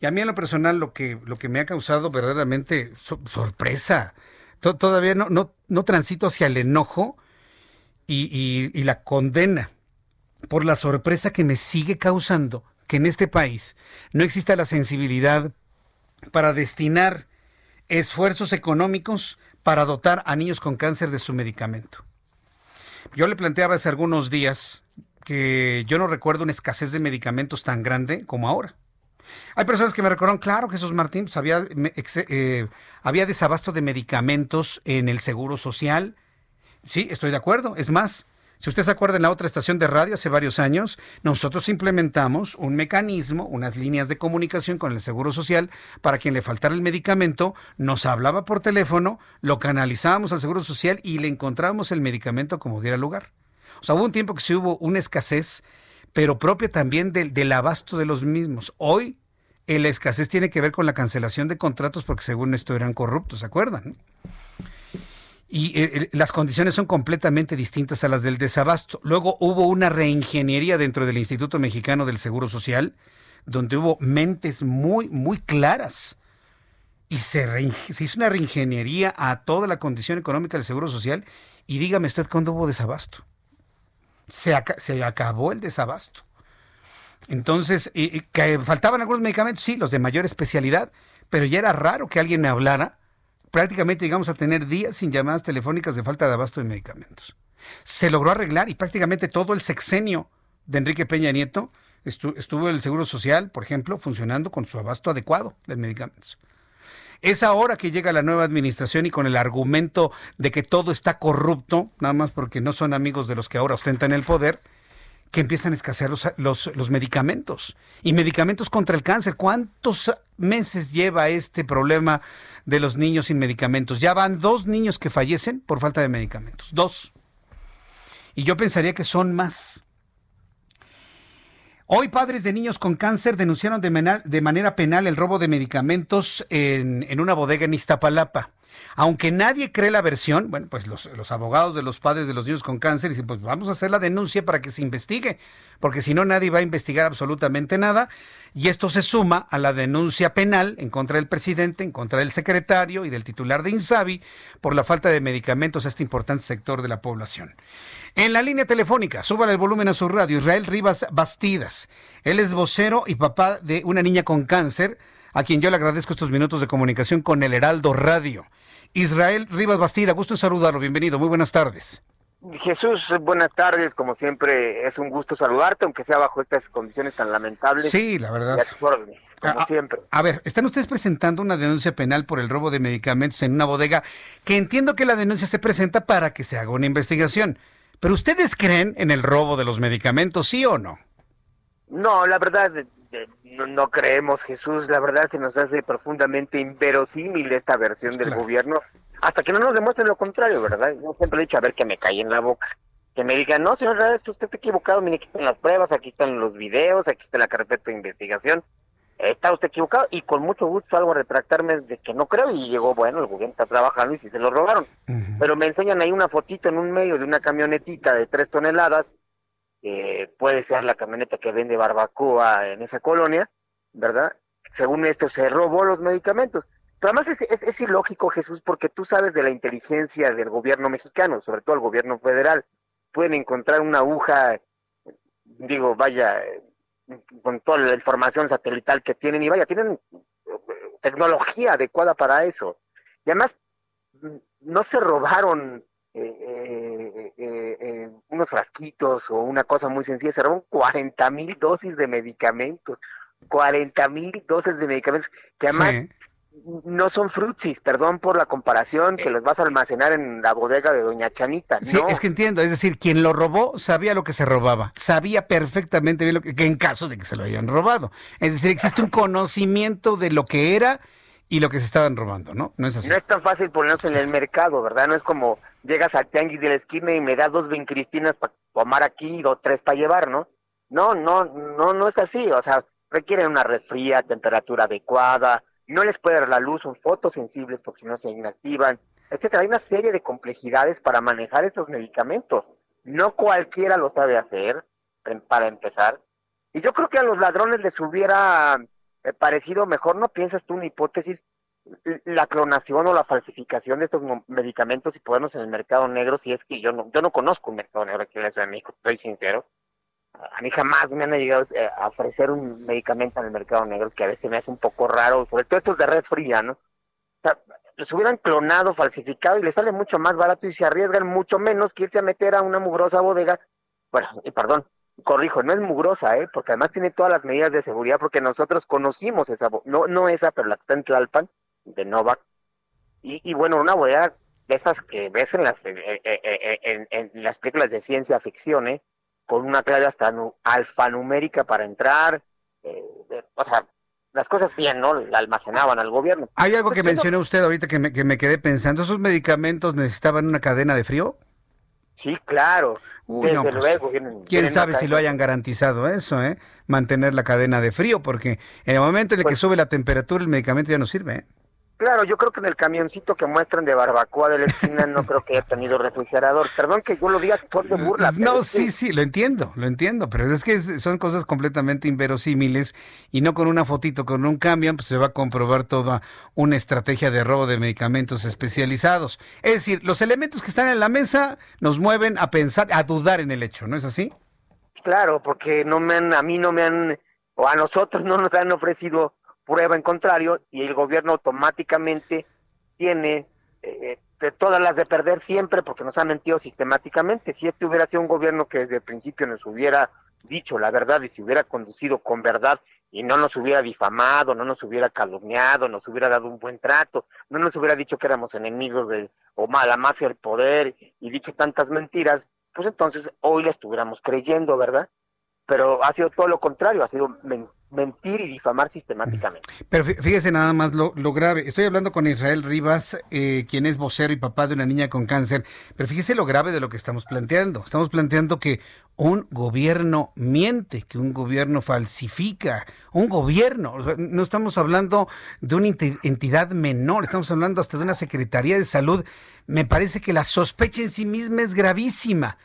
Y a mí en lo personal lo que, lo que me ha causado verdaderamente sorpresa, todavía no, no, transito hacia el enojo y, y la condena por la sorpresa que me sigue causando que en este país no exista la sensibilidad para destinar esfuerzos económicos para dotar a niños con cáncer de su medicamento. Yo le planteaba hace algunos días que yo no recuerdo una escasez de medicamentos tan grande como ahora. Hay personas que me recordaron, claro, Jesús Martín, pues había, eh, había desabasto de medicamentos en el Seguro Social. Sí, estoy de acuerdo. Es más, si usted se acuerda en la otra estación de radio hace varios años, nosotros implementamos un mecanismo, unas líneas de comunicación con el Seguro Social para quien le faltara el medicamento, nos hablaba por teléfono, lo canalizábamos al Seguro Social y le encontrábamos el medicamento como diera lugar. O sea, hubo un tiempo que sí hubo una escasez, pero propia también del, del abasto de los mismos. Hoy la escasez tiene que ver con la cancelación de contratos porque según esto eran corruptos, ¿se acuerdan? y eh, las condiciones son completamente distintas a las del desabasto. Luego hubo una reingeniería dentro del Instituto Mexicano del Seguro Social, donde hubo mentes muy, muy claras. Y se, hizo una reingeniería a toda la condición económica del Seguro Social. Y dígame usted cuándo hubo desabasto. Se acabó el desabasto. Entonces, que faltaban algunos medicamentos, sí, los de mayor especialidad, pero ya era raro que alguien me hablara prácticamente llegamos a tener días sin llamadas telefónicas de falta de abasto de medicamentos. Se logró arreglar y prácticamente todo el sexenio de Enrique Peña Nieto estuvo el Seguro Social, por ejemplo, funcionando con su abasto adecuado de medicamentos. Es ahora que llega la nueva administración y con el argumento de que todo está corrupto, nada más porque no son amigos de los que ahora ostentan el poder, que empiezan a escasear los, los, medicamentos. Y medicamentos contra el cáncer. ¿Cuántos meses lleva este problema de los niños sin medicamentos? Ya van dos niños que fallecen por falta de medicamentos. Dos. Y yo pensaría que son más. Hoy padres de niños con cáncer denunciaron de, manera penal el robo de medicamentos en, en una bodega en Iztapalapa. Aunque nadie cree la versión, bueno, pues los, abogados de los padres de los niños con cáncer dicen, pues vamos a hacer la denuncia para que se investigue, porque si no nadie va a investigar absolutamente nada. Y esto se suma a la denuncia penal en contra del presidente, en contra del secretario y del titular de Insabi por la falta de medicamentos a este importante sector de la población. En la línea telefónica, súbale el volumen a su radio, Israel Rivas Bastidas. Él es vocero y papá de una niña con cáncer, a quien yo le agradezco estos minutos de comunicación con el Heraldo Radio. Israel Rivas Bastida, gusto en saludarlo, bienvenido, muy buenas tardes. Jesús, buenas tardes, como siempre es un gusto saludarte, aunque sea bajo estas condiciones tan lamentables. Sí, la verdad. a tus órdenes, como a, siempre. A ver, están ustedes presentando una denuncia penal por el robo de medicamentos en una bodega, que entiendo que la denuncia se presenta para que se haga una investigación. Pero ustedes creen en el robo de los medicamentos, ¿sí o no? No, la verdad, no, no, creemos, Jesús. La verdad se nos hace profundamente inverosímil esta versión del gobierno, hasta que no nos demuestren lo contrario, ¿verdad? Yo siempre he dicho, a ver, que me cae en la boca. Que me digan, no, señor Reyes, usted está equivocado, mire, aquí están las pruebas, aquí están los videos, aquí está la carpeta de investigación. Está usted equivocado y con mucho gusto salgo a retractarme de que no creo y llegó, bueno, el gobierno está trabajando y si se lo robaron. Pero me enseñan ahí una fotito en un medio de una camionetita de tres toneladas puede ser la camioneta que vende barbacoa en esa colonia, ¿verdad? Según esto, se robó los medicamentos. Pero además es, es, ilógico, Jesús, porque tú sabes de la inteligencia del gobierno mexicano, sobre todo el gobierno federal. Pueden encontrar una aguja, digo, vaya, con toda la información satelital que tienen, y vaya, tienen tecnología adecuada para eso. Y además, no se robaron eh, eh, eh, unos frasquitos o una cosa muy sencilla, se roban 40 mil dosis de medicamentos, 40 mil dosis de medicamentos que además no son frutsis, perdón por la comparación, que los vas a almacenar en la bodega de Doña Chanita. Sí, es que entiendo, es decir, quien lo robó sabía lo que se robaba, sabía perfectamente bien lo que, que en caso de que se lo hayan robado. Es decir, existe un conocimiento de lo que era y lo que se estaban robando, ¿no? No es así. No es tan fácil ponerse en el mercado, ¿verdad? No es como llegas al tianguis de la esquina y me das dos Cristinas para tomar aquí o tres para llevar, ¿no? No, no, no, no es así. O sea, requieren una red fría, temperatura adecuada, no les puede dar la luz, son fotosensibles porque no se inactivan, etcétera. Hay una serie de complejidades para manejar esos medicamentos. No cualquiera lo sabe hacer, para empezar. Y yo creo que a los ladrones les hubiera eh, parecido mejor, ¿no piensas tú una hipótesis? La clonación o la falsificación de estos medicamentos y ponernos en el mercado negro, si es que yo no, yo no conozco un mercado negro aquí en la Ciudad de México, estoy sincero. A mí jamás me han llegado eh, a ofrecer un medicamento en el mercado negro que a veces me hace un poco raro, sobre todo estos de red fría, ¿no? O sea, los hubieran clonado, falsificado y les sale mucho más barato y se arriesgan mucho menos que irse a meter a una mugrosa bodega. Bueno, y perdón, corrijo, no es mugrosa, ¿eh? Porque además tiene todas las medidas de seguridad porque nosotros conocimos esa, no, no esa, pero la que está en Tlalpan, de Novak. Y, y bueno, una bodega de esas que ves en las, en, en, las películas de ciencia ficción, ¿eh? con una clave hasta alfanumérica para entrar, eh, o sea, las cosas bien, ¿no? La almacenaban al gobierno. Hay algo que mencionó usted ahorita que me, que me quedé pensando, ¿esos medicamentos necesitaban una cadena de frío? Sí, claro. Desde pues, luego. ¿Quién sabe si lo hayan garantizado eso, eh? Mantener la cadena de frío, porque en el momento en el que pues sube la temperatura el medicamento ya no sirve. ¿eh? Claro, yo creo que en el camioncito que muestran de barbacoa de la esquina no creo que haya tenido refrigerador. Perdón que yo lo diga por de burla. No, sí, sí, lo entiendo, lo entiendo, pero es que son cosas completamente inverosímiles y no con una fotito, con un camión, pues se va a comprobar toda una estrategia de robo de medicamentos especializados. Es decir, los elementos que están en la mesa nos mueven a pensar, a dudar en el hecho, ¿no es así? Claro, porque no me han, a mí no me han, o a nosotros no nos han ofrecido prueba en contrario y el gobierno automáticamente tiene eh, todas las de perder siempre porque nos ha mentido sistemáticamente. Si este hubiera sido un gobierno que desde el principio nos hubiera dicho la verdad y se hubiera conducido con verdad y no nos hubiera difamado, no nos hubiera calumniado, nos hubiera dado un buen trato, no nos hubiera dicho que éramos enemigos de o la mafia del poder y dicho tantas mentiras, pues entonces hoy le estuviéramos creyendo, ¿verdad? Pero ha sido todo lo contrario, ha sido mentir y difamar sistemáticamente. Pero fíjese nada más lo, grave. Estoy hablando con Israel Rivas, eh, quien es vocero y papá de una niña con cáncer, pero fíjese lo grave de lo que estamos planteando. Estamos planteando que un gobierno miente, que un gobierno falsifica, un gobierno. No estamos hablando de una entidad menor, estamos hablando hasta de una Secretaría de Salud. Me parece que la sospecha en sí misma es gravísima,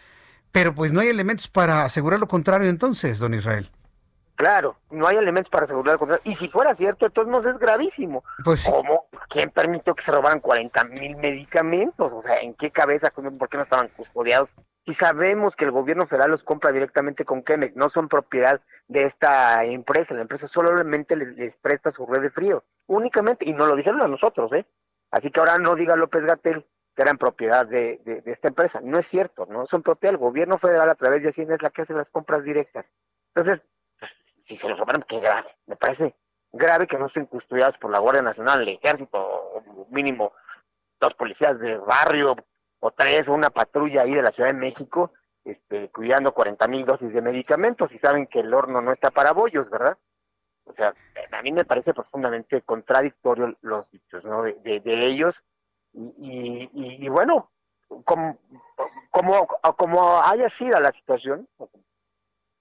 pero pues no hay elementos para asegurar lo contrario entonces, don Israel. Claro, no hay elementos para asegurar el contrario. Y si fuera cierto, entonces no es gravísimo. Pues, ¿Cómo? ¿Quién permitió que se robaran 40 mil medicamentos? O sea, ¿en qué cabeza? ¿Por qué no estaban custodiados? Si sabemos que el gobierno federal los compra directamente con Chemex, no son propiedad de esta empresa, la empresa solamente les, presta su red de frío, únicamente, y no lo dijeron a nosotros, ¿eh? Así que ahora no diga López Gatel que eran propiedad de, de, esta empresa. No es cierto, no son propiedad del gobierno federal a través de Hacienda es la que hace las compras directas. Entonces, si se los robaron, qué grave. Me parece grave que no estén custodiados por la Guardia Nacional, el Ejército, mínimo dos policías de barrio, o tres, o una patrulla ahí de la Ciudad de México, este, cuidando 40 mil dosis de medicamentos y saben que el horno no está para bollos, ¿verdad? O sea, a mí me parece profundamente contradictorio los dichos, ¿no? De, de, ellos. Y, y, bueno, como, como, como haya sido la situación,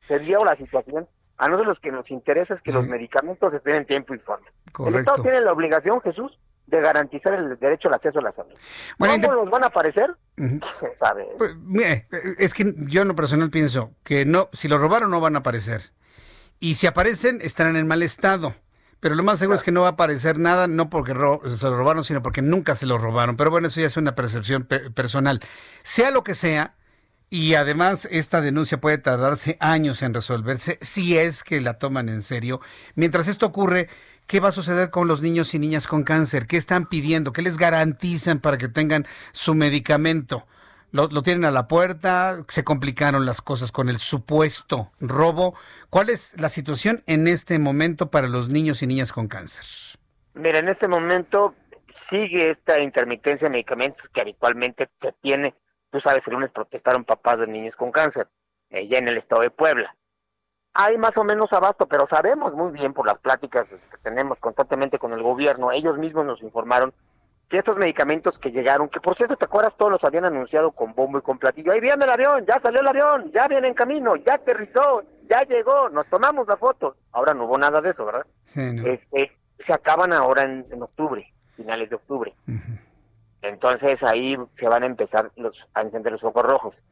se dio la situación, a nosotros lo que nos interesa es que los medicamentos estén en tiempo y forma. El Estado tiene la obligación, Jesús, de garantizar el derecho al acceso a la salud. ¿Cómo nos van a aparecer? Sabe. Pues, es que yo en lo personal pienso que no, si lo robaron no van a aparecer. Y si aparecen, estarán en mal estado. Pero lo más seguro es que no va a aparecer nada, no porque se lo robaron, sino porque nunca se lo robaron. Pero bueno, eso ya es una percepción personal. Sea lo que sea, y además esta denuncia puede tardarse años en resolverse si es que la toman en serio. Mientras esto ocurre, ¿qué va a suceder con los niños y niñas con cáncer? ¿Qué están pidiendo? ¿Qué les garantizan para que tengan su medicamento? Lo, tienen a la puerta, se complicaron las cosas con el supuesto robo. ¿Cuál es la situación en este momento para los niños y niñas con cáncer? Mira, en este momento sigue esta intermitencia de medicamentos que habitualmente se tiene Tú sabes, el lunes protestaron papás de niños con cáncer, eh, ya en el estado de Puebla. Hay más o menos abasto, pero sabemos muy bien por las pláticas que tenemos constantemente con el gobierno, ellos mismos nos informaron que estos medicamentos que llegaron, que por cierto, ¿te acuerdas? Todos los habían anunciado con bombo y con platillo. Ahí viene el avión, ya salió el avión, ya viene en camino, ya aterrizó, ya llegó, nos tomamos la foto. Ahora no hubo nada de eso, ¿verdad? Este, se acaban ahora en, octubre, finales de octubre. Entonces ahí se van a empezar los, a encender los focos rojos.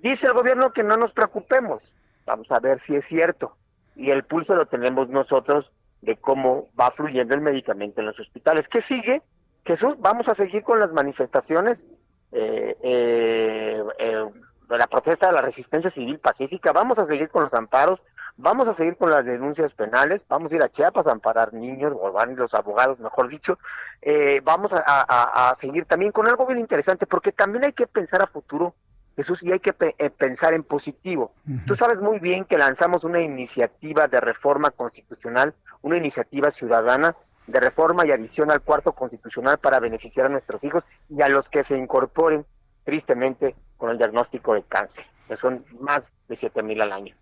Dice el gobierno que no nos preocupemos. Vamos a ver si es cierto. Y el pulso lo tenemos nosotros de cómo va fluyendo el medicamento en los hospitales. ¿Qué sigue? Jesús, vamos a seguir con las manifestaciones eh, eh, eh la protesta de la resistencia civil pacífica, vamos a seguir con los amparos, vamos a seguir con las denuncias penales, vamos a ir a Chiapas a amparar niños, o van los abogados, mejor dicho, eh, vamos a, seguir también con algo bien interesante, porque también hay que pensar a futuro, Jesús, y hay que pensar en positivo. Tú sabes muy bien que lanzamos una iniciativa de reforma constitucional, una iniciativa ciudadana de reforma y adición al cuarto constitucional para beneficiar a nuestros hijos y a los que se incorporen tristemente con el diagnóstico de cáncer, que son más de 7 mil al año.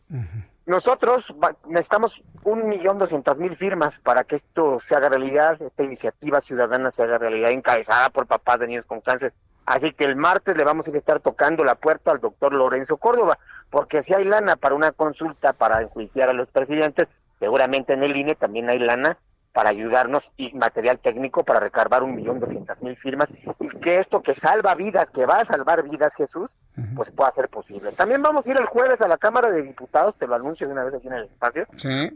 Nosotros necesitamos un millón doscientas mil firmas para que esto se haga realidad, esta iniciativa ciudadana se haga realidad, encabezada por papás de niños con cáncer. Así que el martes le vamos a estar tocando la puerta al doctor Lorenzo Córdoba, porque si hay lana para una consulta para enjuiciar a los presidentes, seguramente en el INE también hay lana para ayudarnos y material técnico para recargar un millón doscientas mil firmas y que esto que salva vidas, que va a salvar vidas Jesús, pues pueda ser posible. También vamos a ir el jueves a la Cámara de Diputados, te lo anuncio de una vez aquí en el espacio,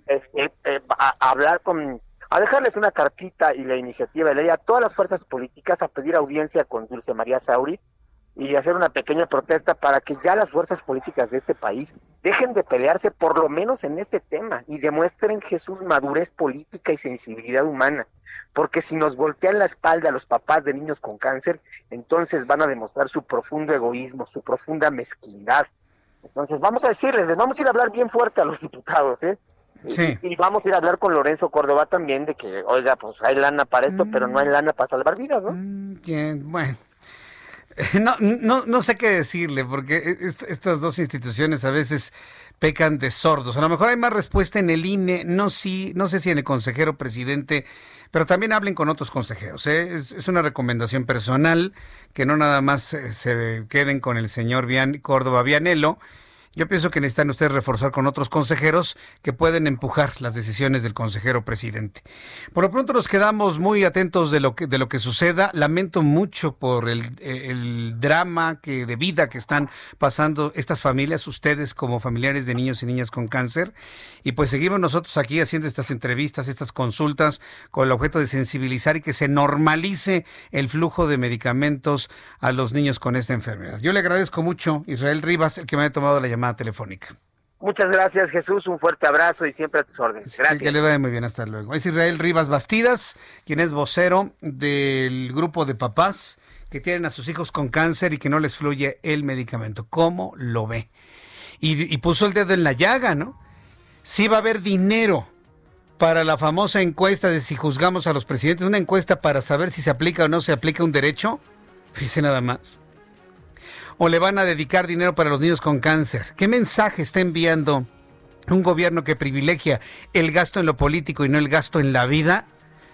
este, eh, a, a hablar con, a dejarles una cartita y la iniciativa de ley a todas las fuerzas políticas a pedir audiencia con Dulce María Sauri y hacer una pequeña protesta para que ya las fuerzas políticas de este país dejen de pelearse por lo menos en este tema y demuestren Jesús madurez política y sensibilidad humana. Porque si nos voltean la espalda a los papás de niños con cáncer, entonces van a demostrar su profundo egoísmo, su profunda mezquindad. Entonces vamos a decirles, les vamos a ir a hablar bien fuerte a los diputados, ¿eh? Sí. Y, vamos a ir a hablar con Lorenzo Córdoba también de que, oiga, pues hay lana para esto, pero no hay lana para salvar vidas, ¿no? Mm, bien, bueno. No, no, no sé qué decirle, porque estas dos instituciones a veces pecan de sordos. A lo mejor hay más respuesta en el INE, no, sí, no sé si en el consejero presidente, pero también hablen con otros consejeros. ¿eh? Es, una recomendación personal que no nada más se, queden con el señor Córdoba Vianelo yo pienso que necesitan ustedes reforzar con otros consejeros que pueden empujar las decisiones del consejero presidente. Por lo pronto nos quedamos muy atentos de lo que, de lo que suceda. Lamento mucho por el, el drama que, de vida que están pasando estas familias, ustedes como familiares de niños y niñas con cáncer. Y pues seguimos nosotros aquí haciendo estas entrevistas, estas consultas con el objeto de sensibilizar y que se normalice el flujo de medicamentos a los niños con esta enfermedad. Yo le agradezco mucho, Israel Rivas, el que me ha tomado la llamada telefónica. Muchas gracias, Jesús. Un fuerte abrazo y siempre a tus órdenes. Gracias. que le vaya muy bien. Hasta luego. Es Israel Rivas Bastidas, quien es vocero del grupo de papás que tienen a sus hijos con cáncer y que no les fluye el medicamento. ¿Cómo lo ve? Y, y puso el dedo en la llaga, ¿no? Sí va a haber dinero para la famosa encuesta de si juzgamos a los presidentes, una encuesta para saber si se aplica o no se aplica un derecho. Fíjese nada más o le van a dedicar dinero para los niños con cáncer? ¿Qué mensaje está enviando un gobierno que privilegia el gasto en lo político y no el gasto en la vida?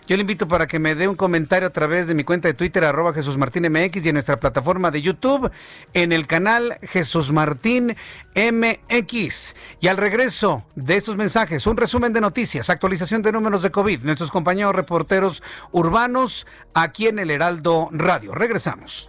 Yo le invito para que me dé un comentario a través de mi cuenta de Twitter, arroba Jesús y en nuestra plataforma de YouTube, en el canal Jesús Martín MX. Y al regreso de estos mensajes, un resumen de noticias, actualización de números de COVID, nuestros compañeros reporteros urbanos aquí en el Heraldo Radio. Regresamos.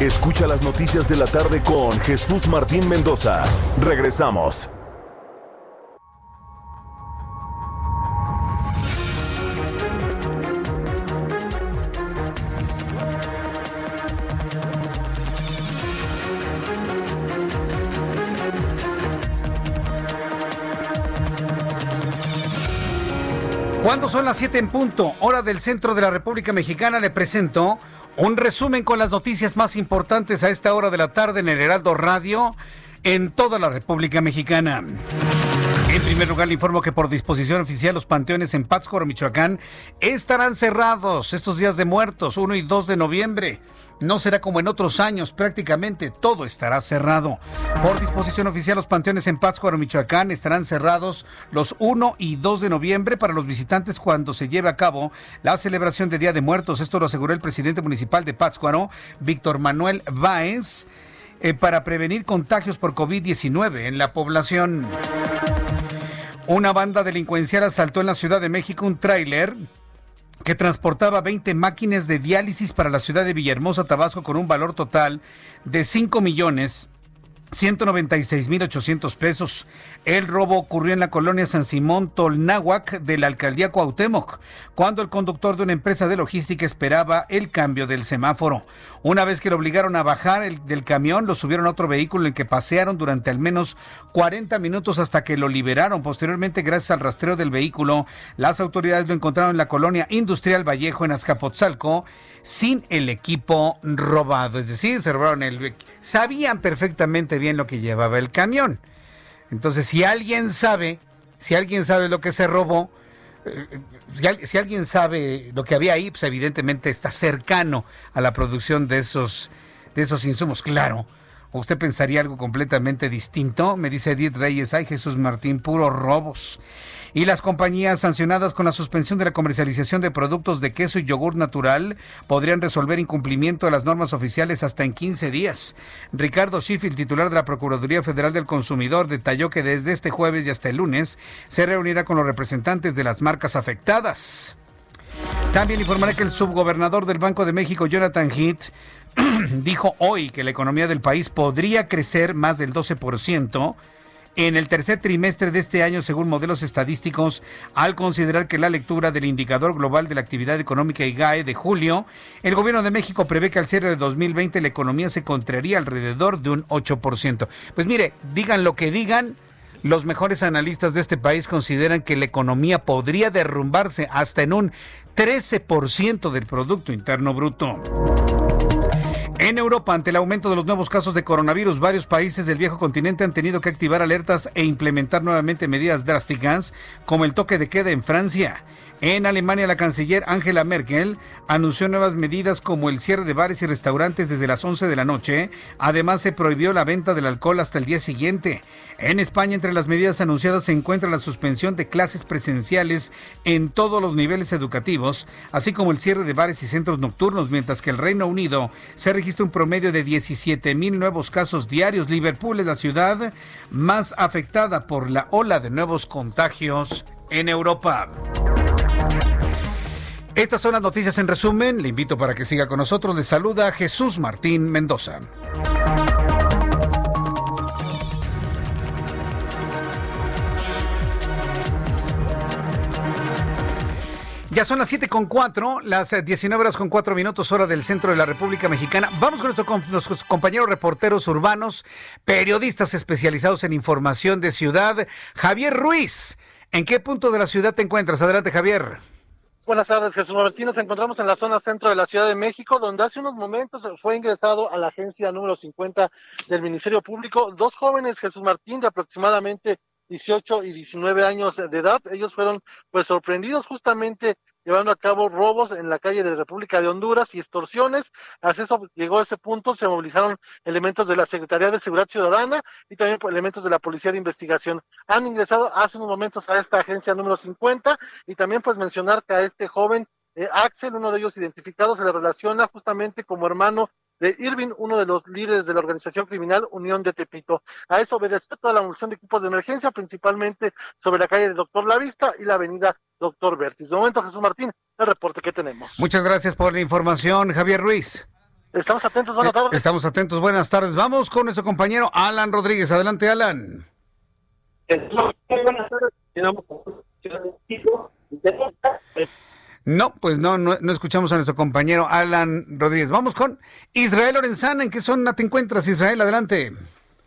Escucha las noticias de la tarde con Jesús Martín Mendoza. Regresamos. Cuando son las 7 en punto, hora del centro de la República Mexicana, le presento un resumen con las noticias más importantes a esta hora de la tarde en el Heraldo Radio en toda la República Mexicana. En primer lugar, le informo que por disposición oficial los panteones en Pátzcuaro, Michoacán, estarán cerrados estos días de muertos, 1 y 2 de noviembre. No será como en otros años, prácticamente todo estará cerrado. Por disposición oficial, los panteones en Pátzcuaro, Michoacán, estarán cerrados los 1 y 2 de noviembre para los visitantes cuando se lleve a cabo la celebración de Día de Muertos. Esto lo aseguró el presidente municipal de Pátzcuaro, Víctor Manuel Báez, eh, para prevenir contagios por COVID-19 en la población. Una banda delincuencial asaltó en la Ciudad de México un tráiler que transportaba 20 máquinas de diálisis para la ciudad de Villahermosa, Tabasco, con un valor total de 5 millones 196.800 pesos. El robo ocurrió en la colonia San Simón Tolnáhuac de la alcaldía Cuauhtémoc, cuando el conductor de una empresa de logística esperaba el cambio del semáforo. Una vez que lo obligaron a bajar del camión, lo subieron a otro vehículo en el que pasearon durante al menos 40 minutos hasta que lo liberaron. Posteriormente, gracias al rastreo del vehículo, las autoridades lo encontraron en la colonia industrial Vallejo en Azcapotzalco sin el equipo robado. Es decir, se robaron el... Sabían perfectamente bien lo que llevaba el camión. Entonces, si alguien sabe, si alguien sabe lo que se robó, si, alguien sabe lo que había ahí, pues evidentemente está cercano a la producción de esos, de esos insumos. Claro, usted pensaría algo completamente distinto? Me dice Edith Reyes, ay Jesús Martín, puros robos y las compañías sancionadas con la suspensión de la comercialización de productos de queso y yogur natural podrían resolver incumplimiento de las normas oficiales hasta en 15 días. Ricardo Schiff, titular de la Procuraduría Federal del Consumidor, detalló que desde este jueves y hasta el lunes se reunirá con los representantes de las marcas afectadas. También informaré que el subgobernador del Banco de México, Jonathan Heath, dijo hoy que la economía del país podría crecer más del 12% en el tercer trimestre de este año según modelos estadísticos al considerar que la lectura del indicador global de la actividad económica IGAE de julio, el gobierno de México prevé que al cierre de 2020 la economía se contraería alrededor de un 8%. Pues mire, digan lo que digan, los mejores analistas de este país consideran que la economía podría derrumbarse hasta en un 13% del Producto Interno Bruto. En Europa, ante el aumento de los nuevos casos de coronavirus, varios países del viejo continente han tenido que activar alertas e implementar nuevamente medidas drásticas, como el toque de queda en Francia. En Alemania, la canciller Angela Merkel anunció nuevas medidas como el cierre de bares y restaurantes desde las 11 de la noche. Además, se prohibió la venta del alcohol hasta el día siguiente. En España, entre las medidas anunciadas se encuentra la suspensión de clases presenciales en todos los niveles educativos, así como el cierre de bares y centros nocturnos, mientras que el Reino Unido se registra un promedio de 17 mil nuevos casos diarios. Liverpool es la ciudad más afectada por la ola de nuevos contagios en Europa. Estas son las noticias en resumen. Le invito para que siga con nosotros. Le saluda Jesús Martín Mendoza. Ya son las 7 con 4, las 19 horas con 4 minutos, hora del centro de la República Mexicana. Vamos con nuestros compañeros reporteros urbanos, periodistas especializados en información de ciudad. Javier Ruiz, ¿en qué punto de la ciudad te encuentras? Adelante, Javier. Buenas tardes, Jesús Martín. Nos encontramos en la zona centro de la Ciudad de México, donde hace unos momentos fue ingresado a la agencia número 50 del Ministerio Público dos jóvenes, Jesús Martín, de aproximadamente 18 y 19 años de edad. Ellos fueron pues sorprendidos justamente llevando a cabo robos en la calle de República de Honduras y extorsiones. Así eso llegó a ese punto, se movilizaron elementos de la Secretaría de Seguridad Ciudadana y también elementos de la Policía de Investigación. Han ingresado hace unos momentos a esta agencia número 50 y también pues mencionar que a este joven eh, Axel, uno de ellos identificado, se le relaciona justamente como hermano de Irving, uno de los líderes de la organización criminal Unión de Tepito. A eso obedeció toda la munición de equipos de emergencia, principalmente sobre la calle del Doctor Lavista y la avenida Doctor Bertis. De momento, Jesús Martín, el reporte que tenemos. Muchas gracias por la información, Javier Ruiz. Estamos atentos, buenas tardes. Estamos atentos, buenas tardes. Vamos con nuestro compañero Alan Rodríguez. Adelante, Alan. Buenas tardes. No, pues no, no, escuchamos a nuestro compañero Alan Rodríguez. Vamos con Israel Lorenzana. ¿En qué zona te encuentras, Israel? Adelante.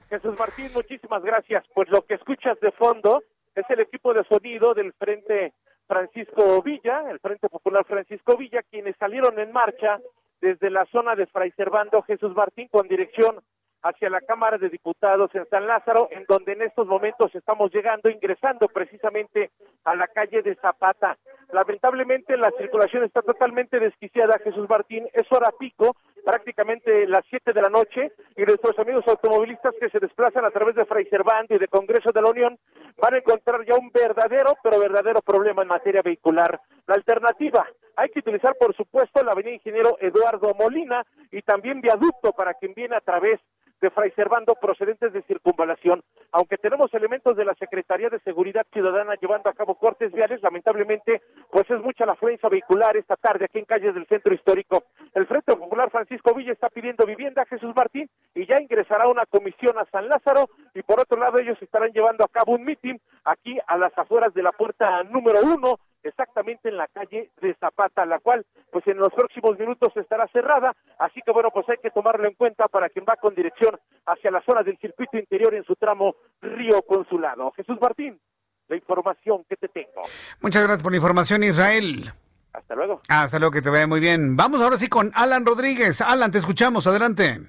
Jesús Martín, muchísimas gracias. Pues lo que escuchas de fondo es el equipo de sonido del Frente Francisco Villa, el Frente Popular Francisco Villa, quienes salieron en marcha desde la zona de Fray Servando Jesús Martín con dirección hacia la Cámara de Diputados en San Lázaro, en donde en estos momentos estamos llegando, ingresando precisamente a la calle de Zapata. Lamentablemente la circulación está totalmente desquiciada, Jesús Martín, es hora pico, prácticamente las 7 de la noche, y nuestros amigos automovilistas que se desplazan a través de Fray Servando y de Congreso de la Unión van a encontrar ya un verdadero, pero verdadero problema en materia vehicular. La alternativa, hay que utilizar, por supuesto, la avenida Ingeniero Eduardo Molina y también viaducto para quien viene a través de Fray Servando procedentes de circunvalación. Aunque tenemos elementos de la Secretaría de Seguridad Ciudadana llevando a cabo cortes viales, lamentablemente, pues es mucha la afluencia vehicular esta tarde aquí en calles del centro histórico. El Frente Popular Francisco Villa está pidiendo vivienda a Jesús Martín y ya ingresará una comisión a San Lázaro y por otro lado ellos estarán llevando a cabo un mitin aquí a las afueras de la puerta número uno exactamente en la calle de Zapata, la cual pues en los próximos minutos estará cerrada, así que bueno, pues hay que tomarlo en cuenta para quien va con dirección hacia la zona del circuito interior en su tramo Río Consulado. Jesús Martín, la información que te tengo. Muchas gracias por la información, Israel. Hasta luego. Hasta luego, que te vaya muy bien. Vamos ahora sí con Alan Rodríguez. Alan, te escuchamos, adelante.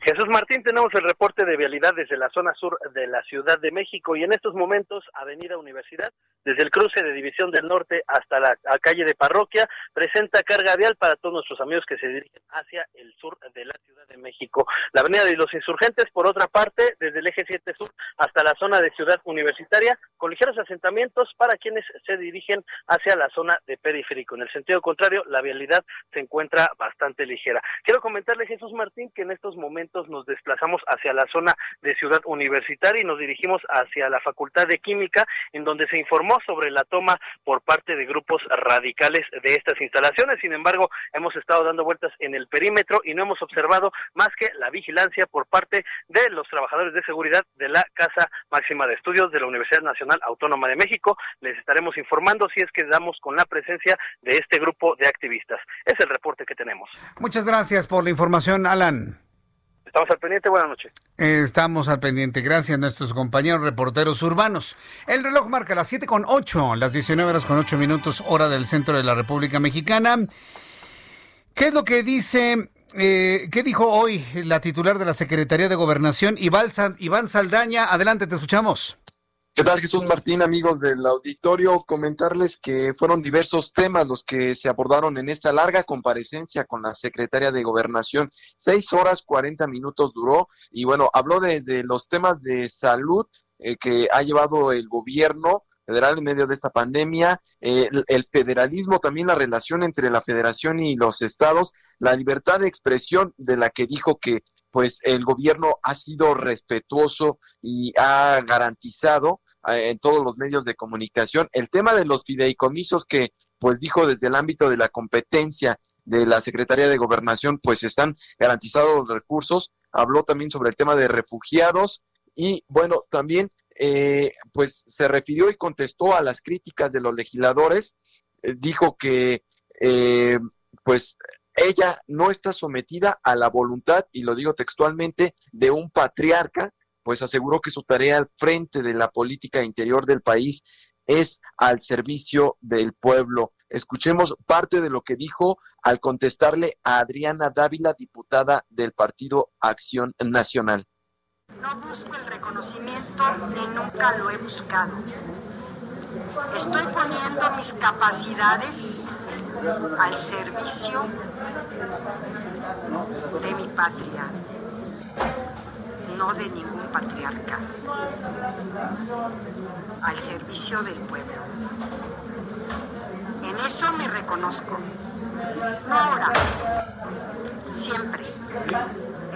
Jesús Martín, tenemos el reporte de vialidad desde la zona sur de la Ciudad de México y en estos momentos Avenida Universidad, desde el cruce de División del Norte hasta la calle de Parroquia, presenta carga vial para todos nuestros amigos que se dirigen hacia el sur de la Ciudad de México. La Avenida de los Insurgentes, por otra parte, desde el eje 7 sur hasta la zona de Ciudad Universitaria, con ligeros asentamientos para quienes se dirigen hacia la zona de periférico. En el sentido contrario, la vialidad se encuentra bastante ligera. Quiero comentarle, Jesús Martín, que en estos momentos nos desplazamos hacia la zona de Ciudad Universitaria y nos dirigimos hacia la Facultad de Química, en donde se informó sobre la toma por parte de grupos radicales de estas instalaciones. Sin embargo, hemos estado dando vueltas en el perímetro y no hemos observado más que la vigilancia por parte de los trabajadores de seguridad de la Casa Máxima de Estudios de la Universidad Nacional Autónoma de México. Les estaremos informando si es que damos con la presencia de este grupo de activistas. Es el reporte que tenemos. Muchas gracias por la información, Alan. Estamos al pendiente, buenas noches. Estamos al pendiente, gracias a nuestros compañeros reporteros urbanos. El reloj marca las 7 con 8, las 19 horas con 8 minutos, hora del centro de la República Mexicana. ¿Qué es lo que dice, eh, qué dijo hoy la titular de la Secretaría de Gobernación, Iván Saldaña? Adelante, te escuchamos. ¿Qué tal Jesús Martín, amigos del auditorio? Comentarles que fueron diversos temas los que se abordaron en esta larga comparecencia con la secretaria de Gobernación. Seis horas cuarenta minutos duró y bueno, habló desde los temas de salud eh, que ha llevado el gobierno federal en medio de esta pandemia, eh, el, federalismo, también la relación entre la federación y los estados, la libertad de expresión de la que dijo que pues el gobierno ha sido respetuoso y ha garantizado en todos los medios de comunicación. El tema de los fideicomisos que, pues dijo desde el ámbito de la competencia de la Secretaría de Gobernación, pues están garantizados los recursos. Habló también sobre el tema de refugiados y, bueno, también, eh, pues se refirió y contestó a las críticas de los legisladores. Eh, dijo que, pues, ella no está sometida a la voluntad, y lo digo textualmente, de un patriarca, pues aseguró que su tarea al frente de la política interior del país es al servicio del pueblo. Escuchemos parte de lo que dijo al contestarle a Adriana Dávila, diputada del Partido Acción Nacional. No busco el reconocimiento ni nunca lo he buscado. Estoy poniendo mis capacidades al servicio de mi patria, no de ningún patriarca, al servicio del pueblo. En eso me reconozco, no ahora, siempre,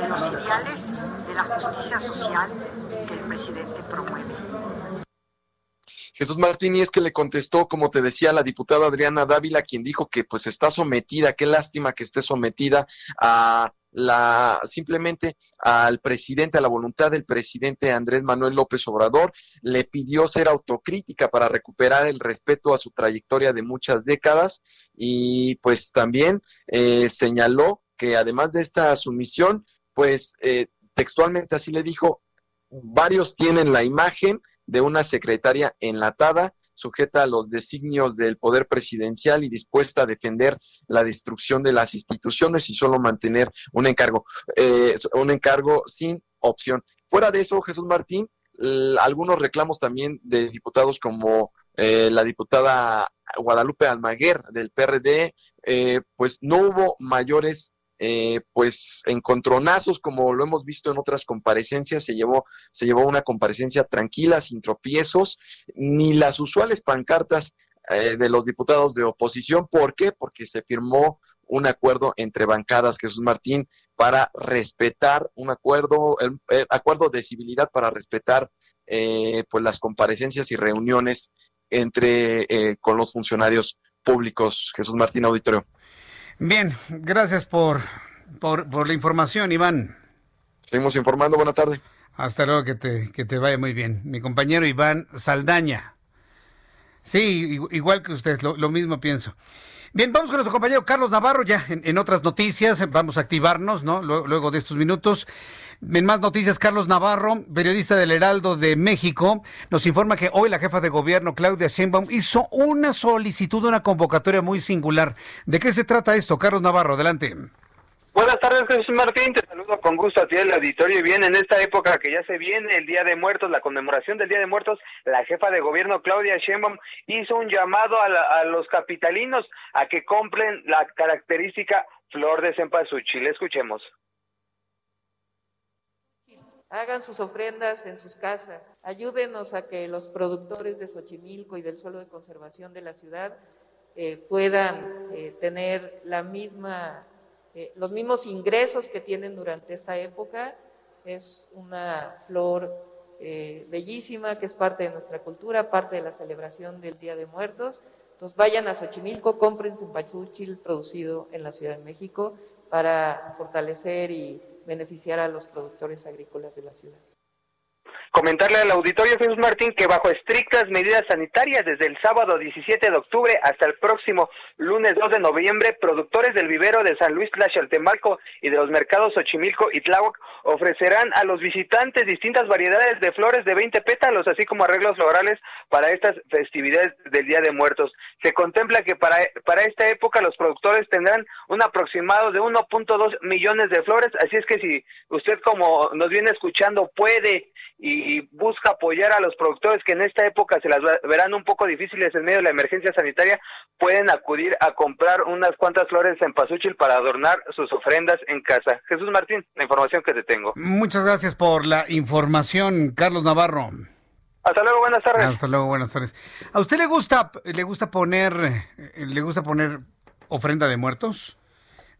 en los ideales de la justicia social que el presidente promueve. Jesús Martín, y es que le contestó, como te decía, la diputada Adriana Dávila, quien dijo que pues está sometida, qué lástima que esté sometida a la simplemente al presidente, a la voluntad del presidente Andrés Manuel López Obrador, le pidió ser autocrítica para recuperar el respeto a su trayectoria de muchas décadas y pues también eh, señaló que además de esta sumisión, pues eh, textualmente así le dijo, varios tienen la imagen de una secretaria enlatada sujeta a los designios del poder presidencial y dispuesta a defender la destrucción de las instituciones y solo mantener un encargo, eh, un encargo sin opción. Fuera de eso, Jesús Martín, algunos reclamos también de diputados como eh, la diputada Guadalupe Almaguer del PRD, eh, pues no hubo mayores eh, pues encontronazos, como lo hemos visto en otras comparecencias, se llevó, se llevó una comparecencia tranquila, sin tropiezos, ni las usuales pancartas eh, de los diputados de oposición. ¿Por qué? Porque se firmó un acuerdo entre bancadas, Jesús Martín, para respetar un acuerdo, el, acuerdo de civilidad para respetar eh, pues las comparecencias y reuniones entre eh, con los funcionarios públicos. Jesús Martín Auditorio. Bien, gracias por, por, la información, Iván. Seguimos informando, buena tarde. Hasta luego, que te, que te vaya muy bien. Mi compañero Iván Saldaña. Sí, igual que usted, lo, mismo pienso. Bien, vamos con nuestro compañero Carlos Navarro ya en, en otras noticias. Vamos a activarnos, ¿no? Luego de estos minutos. En más noticias, Carlos Navarro, periodista del Heraldo de México, nos informa que hoy la jefa de gobierno, Claudia Sheinbaum, hizo una solicitud, una convocatoria muy singular. ¿De qué se trata esto? Carlos Navarro, adelante. Buenas tardes, Jesús Martín. Te saludo con gusto a ti el auditorio. Y bien, en esta época que ya se viene el Día de Muertos, la conmemoración del Día de Muertos, la jefa de gobierno, Claudia Sheinbaum, hizo un llamado a, a los capitalinos a que compren la característica flor de cempasúchil. Escuchemos hagan sus ofrendas en sus casas, ayúdenos a que los productores de Xochimilco y del suelo de conservación de la ciudad eh, puedan eh, tener la misma, eh, los mismos ingresos que tienen durante esta época. Es una flor bellísima que es parte de nuestra cultura, parte de la celebración del Día de Muertos. Entonces vayan a Xochimilco, compren su pachúchil producido en la Ciudad de México para fortalecer y beneficiar a los productores agrícolas de la ciudad. Comentarle al auditorio Jesús Martín que bajo estrictas medidas sanitarias desde el sábado 17 de octubre hasta el próximo lunes 2 de noviembre, productores del vivero de San Luis Tlaxaltemalco y de los mercados Xochimilco y Tláhuac ofrecerán a los visitantes distintas variedades de flores de 20 pétalos, así como arreglos florales para estas festividades del Día de Muertos. Se contempla que para, para esta época los productores tendrán un aproximado de 1.2 millones de flores, así es que si usted como nos viene escuchando puede y busca apoyar a los productores que en esta época se las verán un poco difíciles en medio de la emergencia sanitaria, pueden acudir a comprar unas cuantas flores en Pazúchil para adornar sus ofrendas en casa. Jesús Martín, la información que te tengo. Muchas gracias por la información, Carlos Navarro. Hasta luego, buenas tardes. Hasta luego, buenas tardes. ¿A usted le gusta le gusta poner le gusta poner ofrenda de muertos?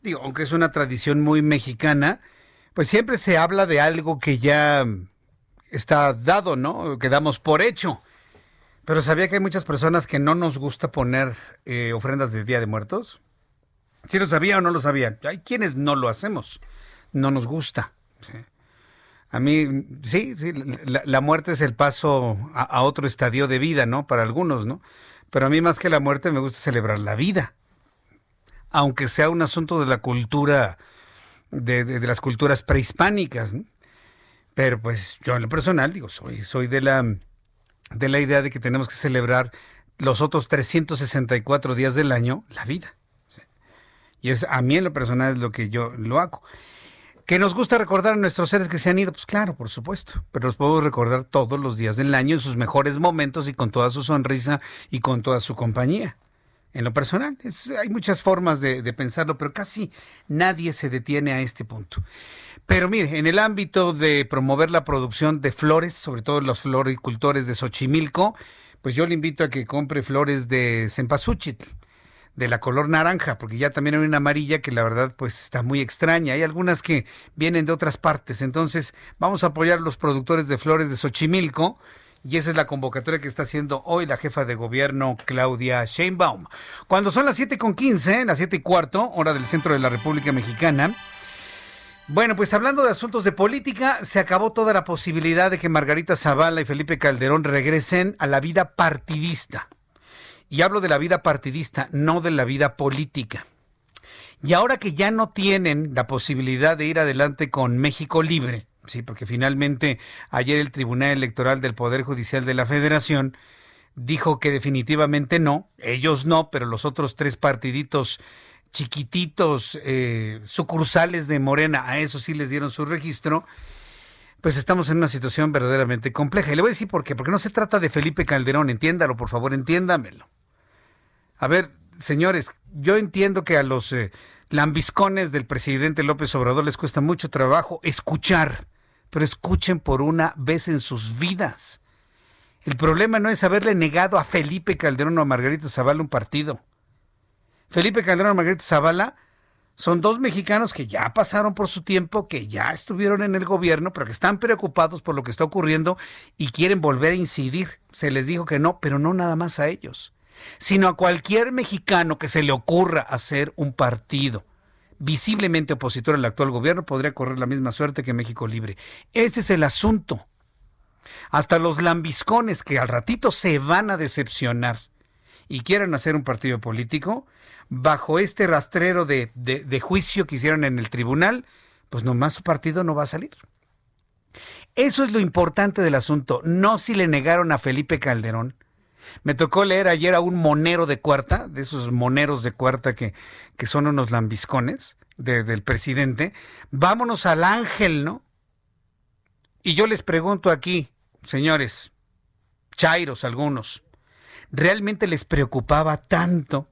Digo, aunque es una tradición muy mexicana, pues siempre se habla de algo que ya está dado, ¿no? Que damos por hecho. Pero ¿sabía que hay muchas personas que no nos gusta poner eh, ofrendas de Día de Muertos? ¿Sí lo sabía o no lo sabía? Hay quienes no lo hacemos. No nos gusta. A mí, sí, sí, la, muerte es el paso a, a, otro estadio de vida, ¿no? Para algunos, ¿no? Pero a mí más que la muerte me gusta celebrar la vida. Aunque sea un asunto de la cultura, de, de, de las culturas prehispánicas, ¿no? Pero pues yo en lo personal digo, soy, soy de la de la idea de que tenemos que celebrar los otros 364 días del año la vida. Y es a mí en lo personal es lo que yo lo hago. ¿Que nos gusta recordar a nuestros seres que se han ido? Pues claro, por supuesto. Pero los podemos recordar todos los días del año en sus mejores momentos y con toda su sonrisa y con toda su compañía. En lo personal, hay muchas formas de, pensarlo, pero casi nadie se detiene a este punto. Pero mire, en el ámbito de promover la producción de flores, sobre todo los floricultores de Xochimilco, pues yo le invito a que compre flores de cempasúchil, de la color naranja, porque ya también hay una amarilla que la verdad pues está muy extraña. Hay algunas que vienen de otras partes. Entonces, vamos a apoyar a los productores de flores de Xochimilco. Y esa es la convocatoria que está haciendo hoy la jefa de gobierno Claudia Sheinbaum. Cuando son las 7 con 15, las siete y cuarto, hora del centro de la República Mexicana, bueno, pues hablando de asuntos de política, se acabó toda la posibilidad de que Margarita Zavala y Felipe Calderón regresen a la vida partidista. Y hablo de la vida partidista, no de la vida política. Y ahora que ya no tienen la posibilidad de ir adelante con México Libre, sí, porque finalmente ayer el Tribunal Electoral del Poder Judicial de la Federación dijo que definitivamente no, ellos no, pero los otros tres partiditos chiquititos eh, sucursales de Morena, a eso sí les dieron su registro, pues estamos en una situación verdaderamente compleja. Y le voy a decir por qué, porque no se trata de Felipe Calderón, entiéndalo, por favor, entiéndamelo. A ver, señores, yo entiendo que a los eh, lambiscones del presidente López Obrador les cuesta mucho trabajo escuchar, pero escuchen por una vez en sus vidas. El problema no es haberle negado a Felipe Calderón o a Margarita Zavala un partido. Felipe Calderón y Margarita Zavala son dos mexicanos que ya pasaron por su tiempo, que ya estuvieron en el gobierno, pero que están preocupados por lo que está ocurriendo y quieren volver a incidir. Se les dijo que no, pero no nada más a ellos, sino a cualquier mexicano que se le ocurra hacer un partido visiblemente opositor al actual gobierno podría correr la misma suerte que México Libre. Ese es el asunto. Hasta los lambiscones que al ratito se van a decepcionar y quieran hacer un partido político, bajo este rastrero de, de, juicio que hicieron en el tribunal, pues nomás su partido no va a salir. Eso es lo importante del asunto, no si le negaron a Felipe Calderón. Me tocó leer ayer a un monero de cuarta, de esos moneros de cuarta que, que son unos lambiscones del presidente. Vámonos al ángel, ¿no? Y yo les pregunto aquí, señores, chairos algunos, ¿realmente les preocupaba tanto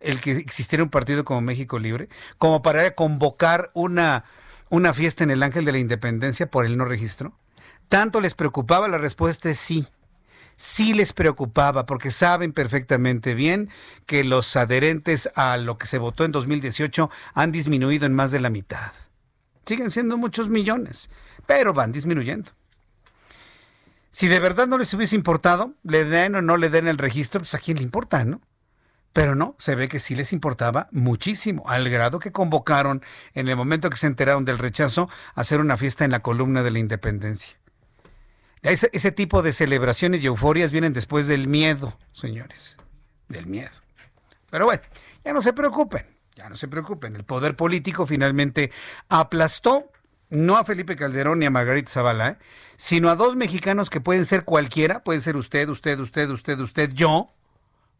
el que existiera un partido como México Libre, como para convocar una, una fiesta en el Ángel de la Independencia por el no registro? ¿Tanto les preocupaba? La respuesta es sí. Sí les preocupaba porque saben perfectamente bien que los adherentes a lo que se votó en 2018 han disminuido en más de la mitad. Siguen siendo muchos millones, pero van disminuyendo. Si de verdad no les hubiese importado, le den o no le den el registro, pues a quién le importa, ¿no? Pero no, se ve que sí les importaba muchísimo, al grado que convocaron en el momento que se enteraron del rechazo a hacer una fiesta en la columna de la independencia. Ese, tipo de celebraciones y euforias vienen después del miedo, señores, del miedo. Pero bueno, ya no se preocupen, ya no se preocupen. El poder político finalmente aplastó no a Felipe Calderón ni a Margarita Zavala, ¿eh? sino a dos mexicanos que pueden ser cualquiera, puede ser usted, usted, usted, usted, usted, yo.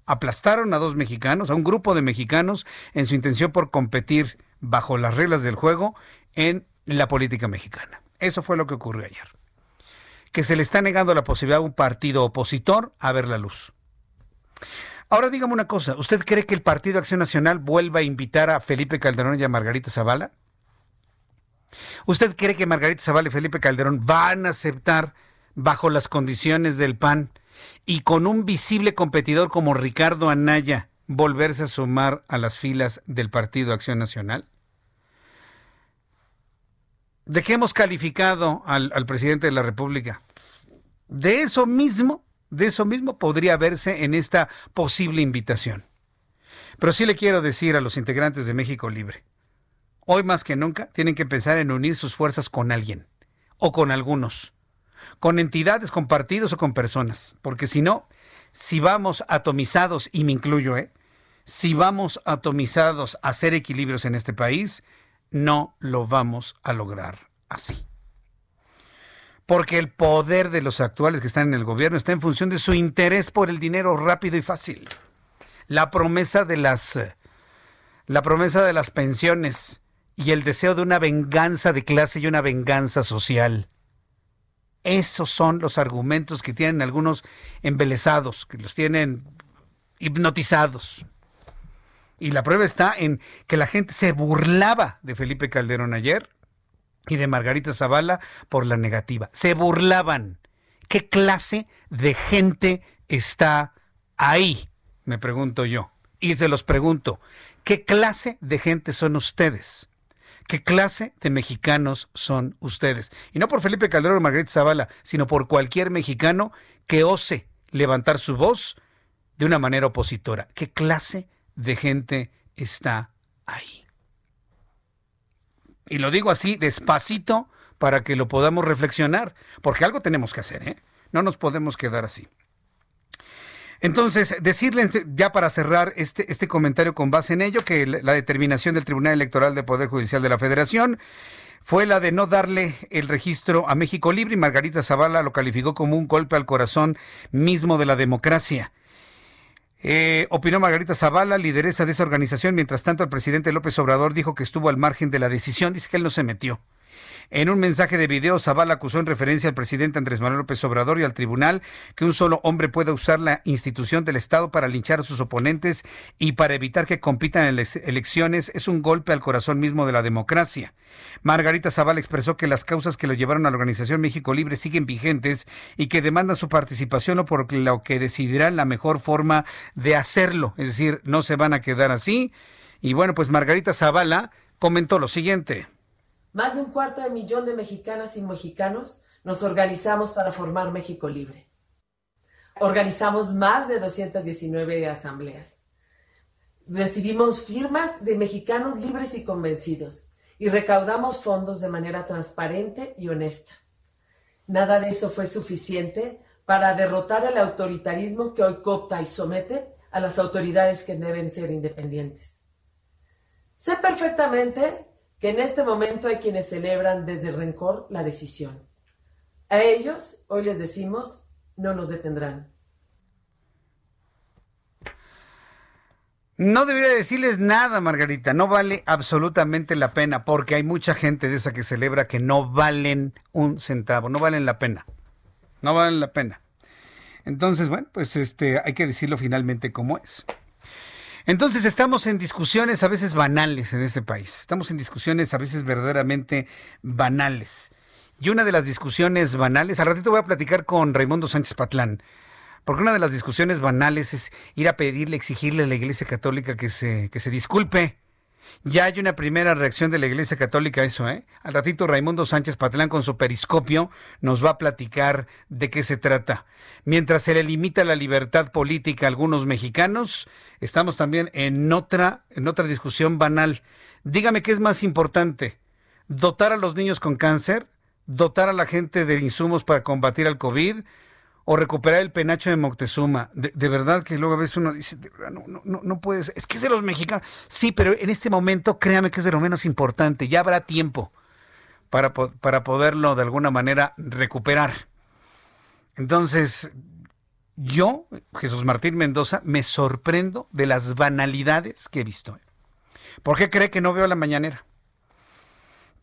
Aplastaron a dos mexicanos, a un grupo de mexicanos, en su intención por competir bajo las reglas del juego en la política mexicana. Eso fue lo que ocurrió ayer. Que se le está negando la posibilidad a un partido opositor a ver la luz. Ahora dígame una cosa, ¿usted cree que el Partido Acción Nacional vuelva a invitar a Felipe Calderón y a Margarita Zavala? ¿Usted cree que Margarita Zavala y Felipe Calderón van a aceptar bajo las condiciones del PAN y con un visible competidor como Ricardo Anaya volverse a sumar a las filas del Partido Acción Nacional? ¿De qué hemos calificado al, al presidente de la República? De eso mismo, de eso mismo podría verse en esta posible invitación. Pero sí le quiero decir a los integrantes de México Libre, hoy más que nunca tienen que pensar en unir sus fuerzas con alguien o con algunos, con entidades, con partidos o con personas, porque si no, si vamos atomizados, y me incluyo, ¿eh? si vamos atomizados a hacer equilibrios en este país, no lo vamos a lograr así. Porque el poder de los actuales que están en el gobierno está en función de su interés por el dinero rápido y fácil. La promesa de las la promesa de las pensiones, y el deseo de una venganza de clase y una venganza social. Esos son los argumentos que tienen algunos embelesados, que los tienen hipnotizados. Y la prueba está en que la gente se burlaba de Felipe Calderón ayer y de Margarita Zavala por la negativa. Se burlaban. ¿Qué clase de gente está ahí? Me pregunto yo. Y se los pregunto, ¿qué clase de gente son ustedes? ¿Qué clase de mexicanos son ustedes? Y no por Felipe Calderón o Margarita Zavala, sino por cualquier mexicano que ose levantar su voz de una manera opositora. ¿Qué clase de gente está ahí? Y lo digo así despacito para que lo podamos reflexionar, porque algo tenemos que hacer, ¿eh? No nos podemos quedar así. Entonces, decirles ya para cerrar este, este comentario con base en ello, que la determinación del Tribunal Electoral del Poder Judicial de la Federación fue la de no darle el registro a México Libre y Margarita Zavala lo calificó como un golpe al corazón mismo de la democracia. Eh, opinó Margarita Zavala, lideresa de esa organización. Mientras tanto, el presidente López Obrador dijo que estuvo al margen de la decisión. Dice que él no se metió. En un mensaje de video, Zavala acusó en referencia al presidente Andrés Manuel López Obrador y al tribunal que un solo hombre pueda usar la institución del Estado para linchar a sus oponentes y para evitar que compitan en elecciones es un golpe al corazón mismo de la democracia. Margarita Zavala expresó que las causas que lo llevaron a la organización México Libre siguen vigentes y que demandan su participación o por lo que decidirán la mejor forma de hacerlo. Es decir, no se van a quedar así. Y bueno, pues Margarita Zavala comentó lo siguiente. Más de un cuarto de millón de mexicanas y mexicanos nos organizamos para formar México Libre. Organizamos más de 219 asambleas. Recibimos firmas de mexicanos libres y convencidos y recaudamos fondos de manera transparente y honesta. Nada de eso fue suficiente para derrotar el autoritarismo que hoy copta y somete a las autoridades que deben ser independientes. Sé perfectamente que en este momento hay quienes celebran desde el rencor la decisión. A ellos hoy les decimos, no nos detendrán. No debería decirles nada, Margarita, no vale absolutamente la pena, porque hay mucha gente de esa que celebra que no valen un centavo, no valen la pena, no valen la pena. Entonces, bueno, pues este, hay que decirlo finalmente como es. Entonces estamos en discusiones a veces banales en este país. Estamos en discusiones a veces verdaderamente banales. Y una de las discusiones banales, al ratito voy a platicar con Raimundo Sánchez Patlán, porque una de las discusiones banales es ir a pedirle, exigirle a la Iglesia Católica que se, que se disculpe, Ya hay una primera reacción de la Iglesia Católica a eso, ¿eh? Al ratito Raimundo Sánchez Patlán con su periscopio nos va a platicar de qué se trata. Mientras se le limita la libertad política a algunos mexicanos, estamos también en otra, en otra discusión banal. Dígame qué es más importante, dotar a los niños con cáncer, dotar a la gente de insumos para combatir al COVID, o recuperar el penacho de Moctezuma. De, verdad que luego a veces uno dice, no, no, no, no puedes, es que es de los mexicanos. Sí, pero en este momento créame que es de lo menos importante, ya habrá tiempo para, para poderlo de alguna manera recuperar. Entonces, yo, Jesús Martín Mendoza, me sorprendo de las banalidades que he visto. ¿Por qué cree que no veo la mañanera?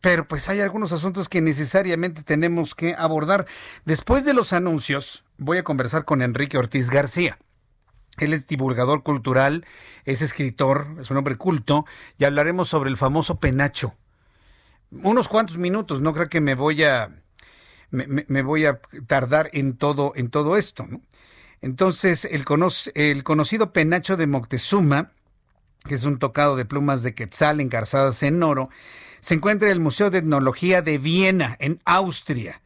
Pero pues hay algunos asuntos que necesariamente tenemos que abordar. Después de los anuncios, voy a conversar con Enrique Ortiz García. Él es divulgador cultural, es escritor, es un hombre culto, y hablaremos sobre el famoso penacho. Unos cuantos minutos, no creo que me voy a, me, voy a tardar en todo, en todo esto. Entonces, el, el conocido penacho de Moctezuma, que es un tocado de plumas de quetzal engarzadas en oro, se encuentra en el Museo de Etnología de Viena, en Austria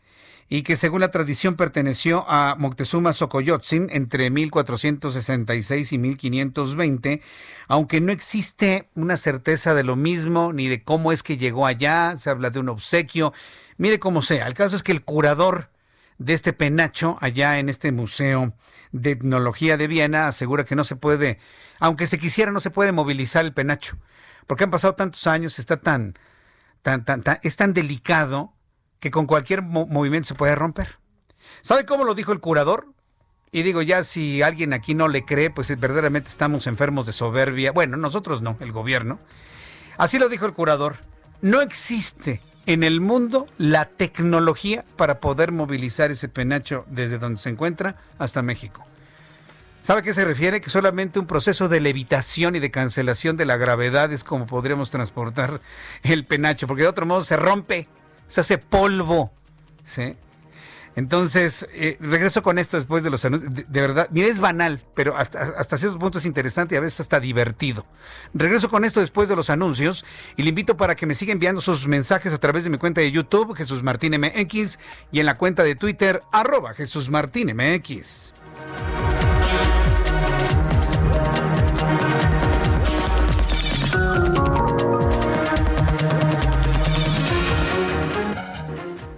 y que según la tradición perteneció a Moctezuma Xocoyotzin entre 1466 y 1520, aunque no existe una certeza de lo mismo ni de cómo es que llegó allá, se habla de un obsequio, mire cómo sea, el caso es que el curador de este penacho allá en este museo de etnología de Viena asegura que no se puede, aunque se quisiera, no se puede movilizar el penacho, porque han pasado tantos años, está tan, tan, es tan delicado que con cualquier movimiento se puede romper. ¿Sabe cómo lo dijo el curador? Y digo, ya si alguien aquí no le cree, pues verdaderamente estamos enfermos de soberbia. Bueno, nosotros no, el gobierno. Así lo dijo el curador. No existe en el mundo la tecnología para poder movilizar ese penacho desde donde se encuentra hasta México. ¿Sabe a qué se refiere? Que solamente un proceso de levitación y de cancelación de la gravedad es como podríamos transportar el penacho, porque de otro modo se rompe se hace polvo. ¿sí? Entonces, eh, regreso con esto después de los anuncios. De, verdad, mire, es banal, pero hasta, ciertos puntos es interesante y a veces hasta divertido. Regreso con esto después de los anuncios y le invito para que me siga enviando sus mensajes a través de mi cuenta de YouTube, Jesús Martín MX, y en la cuenta de Twitter, arroba Jesús Martín MX.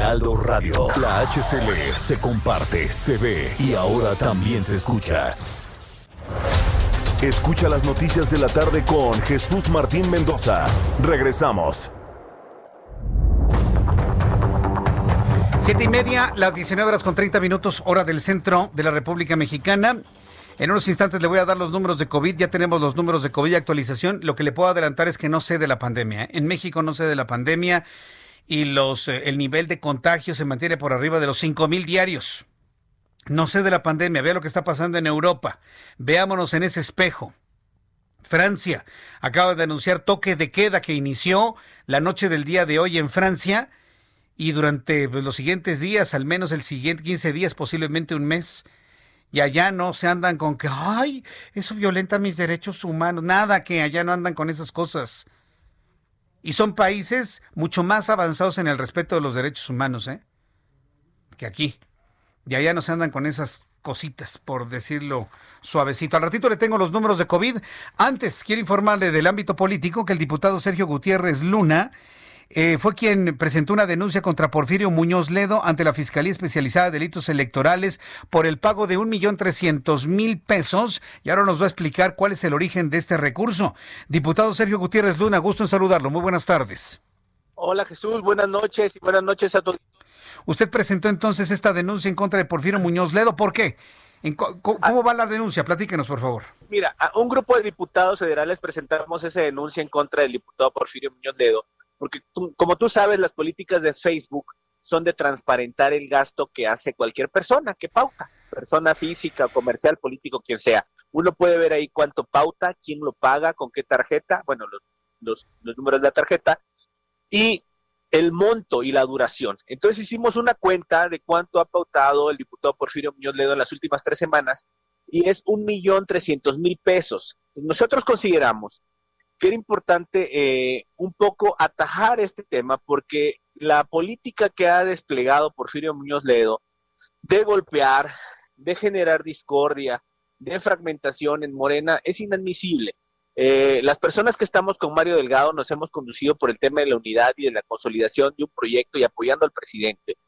Heraldo Radio. La HCL se comparte, se ve y ahora también se escucha. Escucha las noticias de la tarde con Jesús Martín Mendoza. Regresamos. Siete y media, las 19 horas con 30 minutos, hora del centro de la República Mexicana. En unos instantes le voy a dar los números de COVID. Ya tenemos los números de COVID y actualización. Lo que le puedo adelantar es que no sé de la pandemia. ¿eh? En México no sé de la pandemia y los, eh, el nivel de contagio se mantiene por arriba de los 5 mil diarios. No sé de la pandemia, vea lo que está pasando en Europa. Veámonos en ese espejo. Francia acaba de anunciar toque de queda que inició la noche del día de hoy en Francia y durante pues, los siguientes días, al menos el siguiente 15 días, posiblemente un mes. Y allá no se andan con que, ay, eso violenta mis derechos humanos. Nada que allá no andan con esas cosas. Y son países mucho más avanzados en el respeto de los derechos humanos, ¿eh? Que aquí. Y allá no se andan con esas cositas, por decirlo suavecito. Al ratito le tengo los números de COVID. Antes, quiero informarle del ámbito político que el diputado Sergio Gutiérrez Luna eh, fue quien presentó una denuncia contra Porfirio Muñoz Ledo ante la Fiscalía Especializada de Delitos Electorales por el pago de un millón trescientos mil pesos. Y ahora nos va a explicar cuál es el origen de este recurso. Diputado Sergio Gutiérrez Luna, gusto en saludarlo. Muy buenas tardes. Hola Jesús, buenas noches y buenas noches a todos. Usted presentó entonces esta denuncia en contra de Porfirio Muñoz Ledo. ¿Por qué? ¿Cómo va la denuncia? Platíquenos, por favor. Mira, a un grupo de diputados federales presentamos esa denuncia en contra del diputado Porfirio Muñoz Ledo porque como tú sabes, las políticas de Facebook son de transparentar el gasto que hace cualquier persona, que pauta, persona física, comercial, político, quien sea. Uno puede ver ahí cuánto pauta, quién lo paga, con qué tarjeta, bueno, los, los, los números de la tarjeta, y el monto y la duración. Entonces hicimos una cuenta de cuánto ha pautado el diputado Porfirio Muñoz Ledo en las últimas tres semanas y es un millón trescientos mil pesos. Nosotros consideramos que era importante eh, un poco atajar este tema porque la política que ha desplegado Porfirio Muñoz Ledo de golpear, de generar discordia, de fragmentación en Morena es inadmisible. Eh, las personas que estamos con Mario Delgado nos hemos conducido por el tema de la unidad y de la consolidación de un proyecto y apoyando al presidente.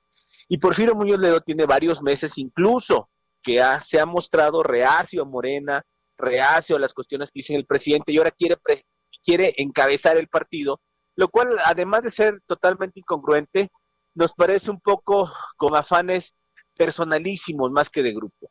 Y Porfirio Muñoz Ledo tiene varios meses incluso que se ha mostrado reacio a Morena, reacio a las cuestiones que dice el presidente y ahora quiere, quiere encabezar el partido, lo cual además de ser totalmente incongruente, nos parece un poco con afanes personalísimos más que de grupo.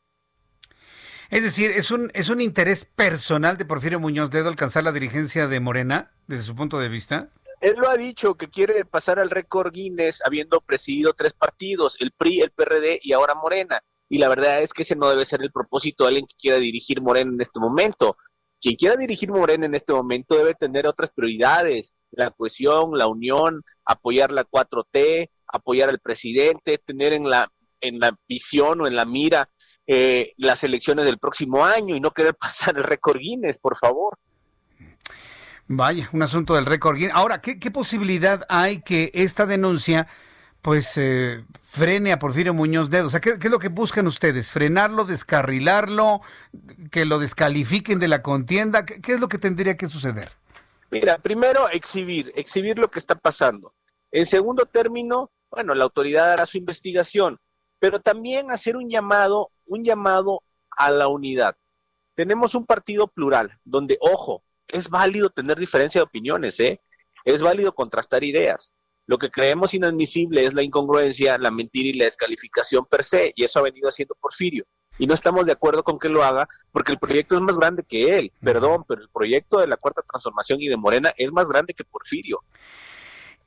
Es decir, ¿es un, ¿es un interés personal de Porfirio Muñoz Dedo alcanzar la dirigencia de Morena, desde su punto de vista? Él lo ha dicho, que quiere pasar al récord Guinness habiendo presidido tres partidos, el PRI, el PRD y ahora Morena. Y la verdad es que ese no debe ser el propósito de alguien que quiera dirigir Morena en este momento. Quien quiera dirigir Morena en este momento debe tener otras prioridades, la cohesión, la unión, apoyar la 4T, apoyar al presidente, tener en la, en la visión o en la mira eh, las elecciones del próximo año y no querer pasar el récord Guinness, por favor. Vaya, un asunto del récord Guinness. Ahora, ¿qué, posibilidad hay que esta denuncia pues eh, frene a Porfirio Muñoz Dedo? O sea, ¿qué, es lo que buscan ustedes? ¿Frenarlo, descarrilarlo, que lo descalifiquen de la contienda? ¿Qué, ¿Qué, es lo que tendría que suceder? Mira, primero exhibir, exhibir lo que está pasando. En segundo término, bueno, la autoridad hará su investigación, pero también hacer un llamado un llamado a la unidad. Tenemos un partido plural, donde, ojo, es válido tener diferencia de opiniones, ¿eh? Es válido contrastar ideas. Lo que creemos inadmisible es la incongruencia, la mentira y la descalificación per se, y eso ha venido haciendo Porfirio. Y no estamos de acuerdo con que lo haga, porque el proyecto es más grande que él, perdón, pero el proyecto de la Cuarta Transformación y de Morena es más grande que Porfirio.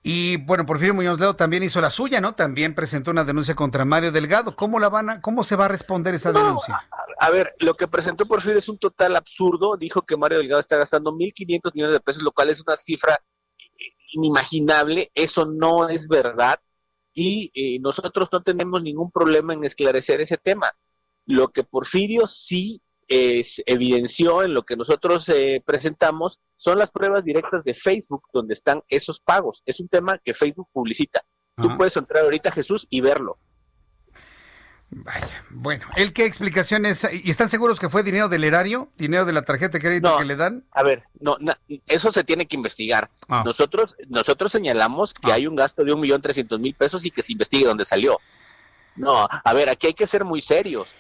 Y bueno, Porfirio Muñoz Ledo también hizo la suya, ¿no? También presentó una denuncia contra Mario Delgado. ¿Cómo la van a, cómo se va a responder esa denuncia? A, ver, lo que presentó Porfirio es un total absurdo. Dijo que Mario Delgado está gastando 1.500 millones de pesos, lo cual es una cifra inimaginable. Eso no es verdad. Y eh, nosotros no tenemos ningún problema en esclarecer ese tema. Lo que Porfirio sí evidenció en lo que nosotros eh, presentamos son las pruebas directas de Facebook donde están esos pagos. Es un tema que Facebook publicita. Tú puedes entrar ahorita, Jesús, y verlo. Vaya, bueno, ¿el qué explicaciones? ¿Y están seguros que fue dinero del erario? ¿Dinero de la tarjeta de crédito que le dan? A ver, no, eso se tiene que investigar. Ah. Nosotros nosotros señalamos que ah. hay un gasto de un millón trescientos mil pesos y que se investigue dónde salió. No, a ver, aquí hay que ser muy serios.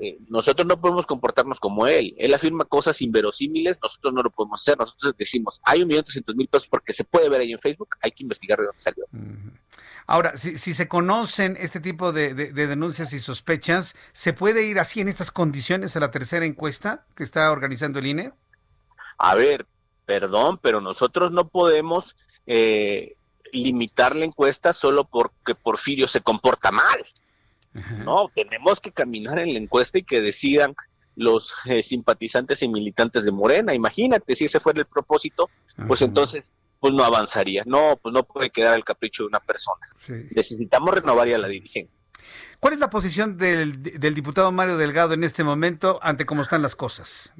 Eh, nosotros no podemos comportarnos como él. Él afirma cosas inverosímiles, nosotros no lo podemos hacer. Nosotros decimos, hay un millón trescientos mil pesos porque se puede ver ahí en Facebook, hay que investigar de dónde salió. Ahora, si, se conocen este tipo de, denuncias y sospechas, ¿se puede ir así en estas condiciones a la tercera encuesta que está organizando el INE? A ver, perdón, pero nosotros no podemos... Eh, limitar la encuesta solo porque Porfirio se comporta mal. No, tenemos que caminar en la encuesta y que decidan los eh, simpatizantes y militantes de Morena. Imagínate, si ese fuera el propósito, pues entonces pues no avanzaría. No, pues no puede quedar el capricho de una persona. Necesitamos renovar ya la dirigencia. ¿Cuál es la posición del, diputado Mario Delgado en este momento ante cómo están las cosas?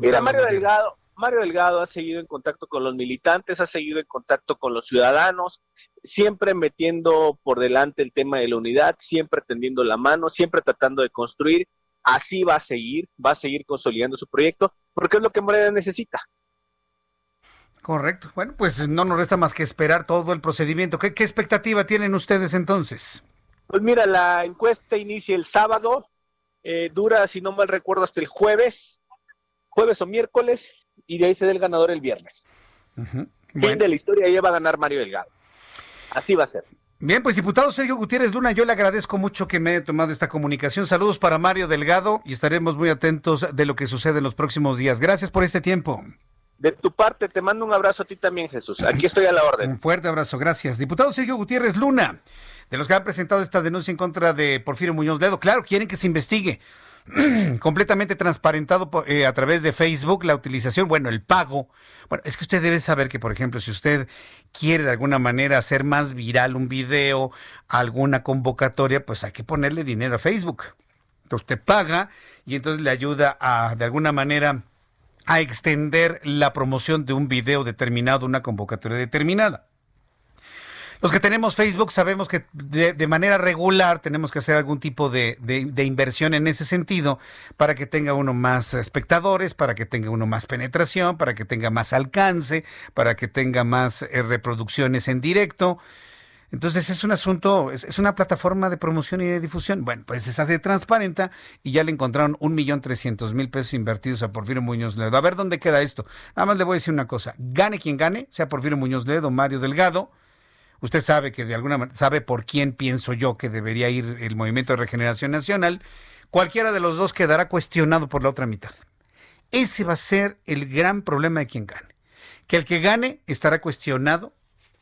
Mira, Mario Delgado, Mario Delgado ha seguido en contacto con los militantes, ha seguido en contacto con los ciudadanos, siempre metiendo por delante el tema de la unidad, siempre tendiendo la mano, siempre tratando de construir. Así va a seguir, va a seguir consolidando su proyecto, porque es lo que Morena necesita. Correcto. Bueno, pues no nos resta más que esperar todo el procedimiento. ¿Qué, expectativa tienen ustedes entonces? Pues mira, la encuesta inicia el sábado, eh, dura, si no mal recuerdo, hasta el jueves, jueves o miércoles, y de ahí se dé el ganador el viernes. Fin de la historia ya va a ganar Mario Delgado. Así va a ser. Bien, pues diputado Sergio Gutiérrez Luna, yo le agradezco mucho que me haya tomado esta comunicación. Saludos para Mario Delgado y estaremos muy atentos de lo que sucede en los próximos días. Gracias por este tiempo. De tu parte, te mando un abrazo a ti también, Jesús. Aquí estoy a la orden. Un fuerte abrazo, gracias. Diputado Sergio Gutiérrez Luna de los que han presentado esta denuncia en contra de Porfirio Muñoz Ledo. Claro, quieren que se investigue. completamente transparentado eh, a través de Facebook la utilización, bueno, el pago. Bueno, es que usted debe saber que, por ejemplo, si usted quiere de alguna manera hacer más viral un video, alguna convocatoria, pues hay que ponerle dinero a Facebook. Entonces usted paga y entonces le ayuda a, de alguna manera, a extender la promoción de un video determinado, una convocatoria determinada. Los que tenemos Facebook sabemos que de, manera regular tenemos que hacer algún tipo de, inversión en ese sentido para que tenga uno más espectadores, para que tenga uno más penetración, para que tenga más alcance, para que tenga más eh, reproducciones en directo. Entonces es un asunto, es, una plataforma de promoción y de difusión. Bueno, pues se hace transparente y ya le encontraron un millón trescientos mil pesos invertidos a Porfirio Muñoz Ledo. A ver dónde queda esto. Nada más le voy a decir una cosa. Gane quien gane, sea Porfirio Muñoz Ledo, Mario Delgado Usted sabe que de alguna manera, sabe por quién pienso yo que debería ir el Movimiento de Regeneración Nacional. Cualquiera de los dos quedará cuestionado por la otra mitad. Ese va a ser el gran problema de quien gane. Que el que gane estará cuestionado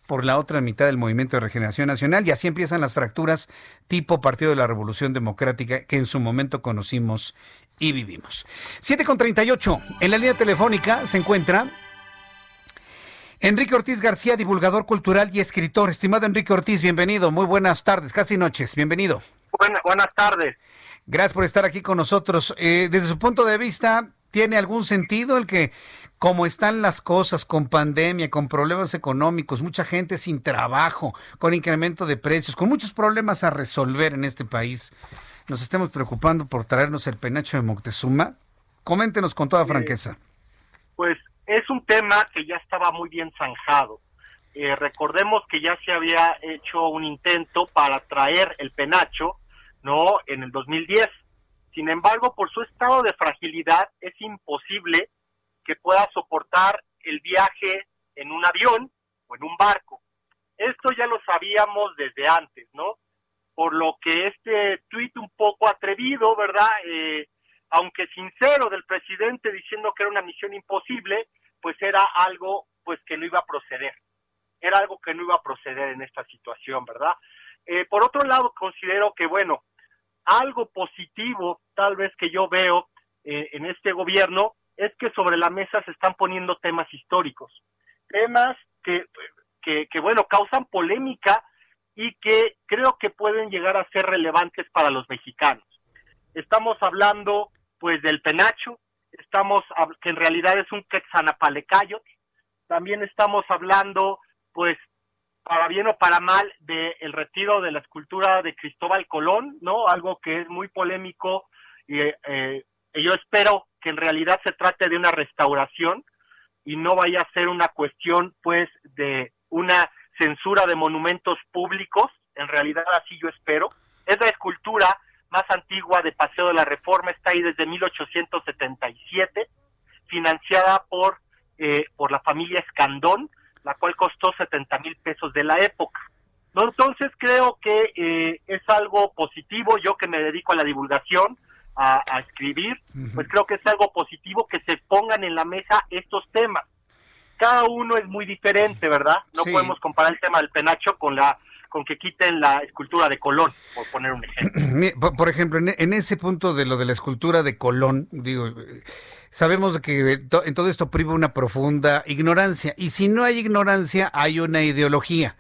por la otra mitad del Movimiento de Regeneración Nacional y así empiezan las fracturas tipo Partido de la Revolución Democrática que en su momento conocimos y vivimos. 7 con 38. En la línea telefónica se encuentra Enrique Ortiz García, divulgador cultural y escritor. Estimado Enrique Ortiz, bienvenido. Muy buenas tardes, casi noches. Bienvenido. buenas tardes. Gracias por estar aquí con nosotros. Eh, desde su punto de vista, ¿tiene algún sentido el que, como están las cosas, con pandemia, con problemas económicos, mucha gente sin trabajo, con incremento de precios, con muchos problemas a resolver en este país, nos estemos preocupando por traernos el penacho de Moctezuma? Coméntenos con toda franqueza. Pues es un tema que ya estaba muy bien zanjado. Eh, recordemos que ya se había hecho un intento para traer el penacho, ¿no? En el 2010. Sin embargo, por su estado de fragilidad, es imposible que pueda soportar el viaje en un avión o en un barco. Esto ya lo sabíamos desde antes, ¿no? Por lo que este tuit un poco atrevido, ¿verdad? Eh, aunque sincero del presidente diciendo que era una misión imposible, pues era algo pues que no iba a proceder. Era algo que no iba a proceder en esta situación, ¿verdad? Eh, por otro lado, considero que, bueno, algo positivo tal vez que yo veo eh, en este gobierno es que sobre la mesa se están poniendo temas históricos, temas que, que, que, bueno, causan polémica y que creo que pueden llegar a ser relevantes para los mexicanos. Estamos hablando, pues, del penacho, estamos, que en realidad es un quexanapalecayo, también estamos hablando, pues, para bien o para mal, del el retiro de la escultura de Cristóbal Colón, ¿no? Algo que es muy polémico y eh, yo espero que en realidad se trate de una restauración y no vaya a ser una cuestión, pues, de una censura de monumentos públicos, en realidad así yo espero. Es la escultura más antigua de Paseo de la Reforma, está ahí desde 1877, financiada por, eh, por la familia Escandón, la cual costó 70 mil pesos de la época. ¿No? Entonces creo que eh, es algo positivo, yo que me dedico a la divulgación, a, escribir, pues creo que es algo positivo que se pongan en la mesa estos temas. Cada uno es muy diferente, ¿verdad? No podemos comparar el tema del penacho con la con que quiten la escultura de Colón, por poner un ejemplo. Por ejemplo, en ese punto de lo de la escultura de Colón, digo, sabemos que en todo esto priva una profunda ignorancia, y si no hay ignorancia, hay una ideología.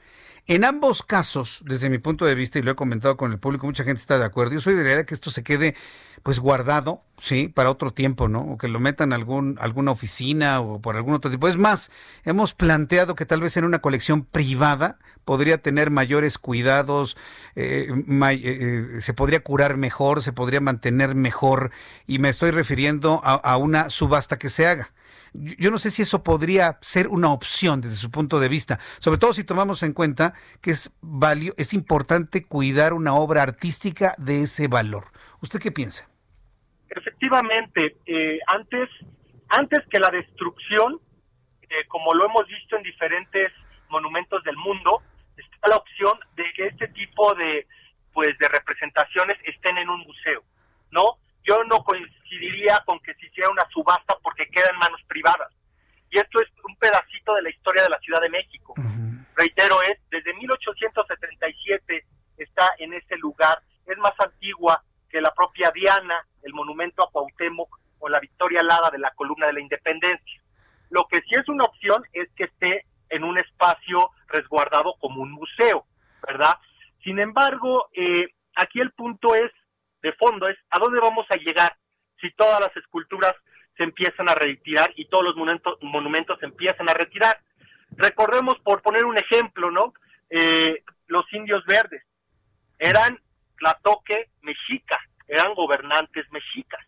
En ambos casos, desde mi punto de vista, y lo he comentado con el público, mucha gente está de acuerdo. Yo soy de la idea que esto se quede pues guardado, sí, para otro tiempo, ¿no? O que lo metan en algún, alguna oficina o por algún otro tipo. Es más, hemos planteado que tal vez en una colección privada podría tener mayores cuidados, eh, eh, eh, se podría curar mejor, se podría mantener mejor, y me estoy refiriendo a una subasta que se haga yo no sé si eso podría ser una opción desde su punto de vista, sobre todo si tomamos en cuenta que es, valio, es importante cuidar una obra artística de ese valor. ¿Usted qué piensa? Efectivamente, eh, antes, antes que la destrucción, eh, como lo hemos visto en diferentes monumentos del mundo, está la opción de que este tipo de, pues, de representaciones estén en un museo, ¿no? yo no coincidiría con que se hiciera una subasta porque queda en manos privadas. Y esto es un pedacito de la historia de la Ciudad de México. Reitero, es desde 1877 está en ese lugar, es más antigua que la propia Diana, el monumento a Cuauhtémoc o la Victoria Alada de la Columna de la Independencia. Lo que sí es una opción es que esté en un espacio resguardado como un museo, ¿verdad? Sin embargo, eh, aquí el punto es de fondo, es a dónde vamos a llegar si todas las esculturas se empiezan a retirar y todos los monumentos, monumentos se empiezan a retirar. Recordemos, por poner un ejemplo, ¿no? Eh, los indios verdes eran la toque mexica, eran gobernantes mexicas.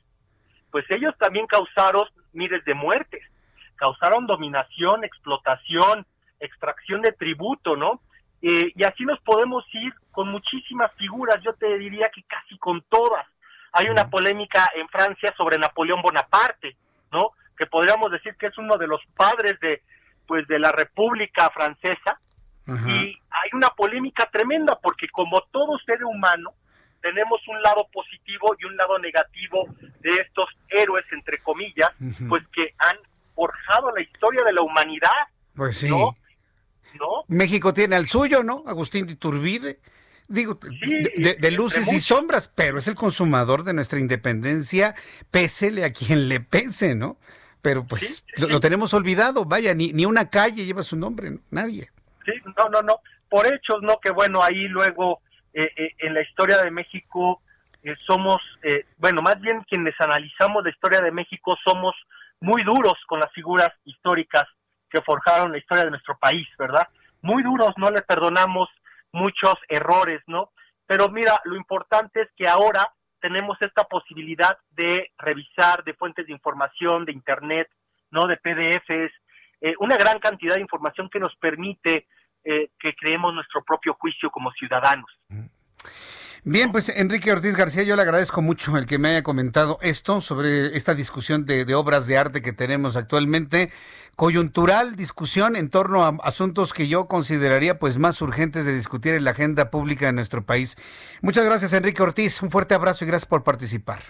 Pues ellos también causaron miles de muertes, causaron dominación, explotación, extracción de tributo, ¿no? Eh, y así nos podemos ir con muchísimas figuras, yo te diría que casi con todas. Hay una polémica en Francia sobre Napoleón Bonaparte, ¿no? Que podríamos decir que es uno de los padres de, pues, de la República Francesa. Y hay una polémica tremenda porque como todo ser humano, tenemos un lado positivo y un lado negativo de estos héroes, entre comillas, pues que han forjado la historia de la humanidad. Pues sí. ¿no? México tiene al suyo, ¿no? Agustín de Iturbide. Digo, de, luces y sombras, pero es el consumador de nuestra independencia, pésele a quien le pese, ¿no? Pero pues lo, tenemos olvidado, vaya, ni, ni una calle lleva su nombre, nadie. Sí, no, no, no, por hechos, ¿no? Que bueno, ahí luego eh, eh, en la historia de México eh, somos, bueno, más bien quienes analizamos la historia de México somos muy duros con las figuras históricas que forjaron la historia de nuestro país, ¿verdad? Muy duros, no le perdonamos muchos errores, ¿no? Pero mira, lo importante es que ahora tenemos esta posibilidad de revisar de fuentes de información, de internet, ¿no? De PDFs, eh, una gran cantidad de información que nos permite eh, que creemos nuestro propio juicio como ciudadanos. Bien, pues Enrique Ortiz García, yo le agradezco mucho el que me haya comentado esto sobre esta discusión de, obras de arte que tenemos actualmente, coyuntural discusión en torno a asuntos que yo consideraría pues más urgentes de discutir en la agenda pública de nuestro país. Muchas gracias Enrique Ortiz, un fuerte abrazo y gracias por participar.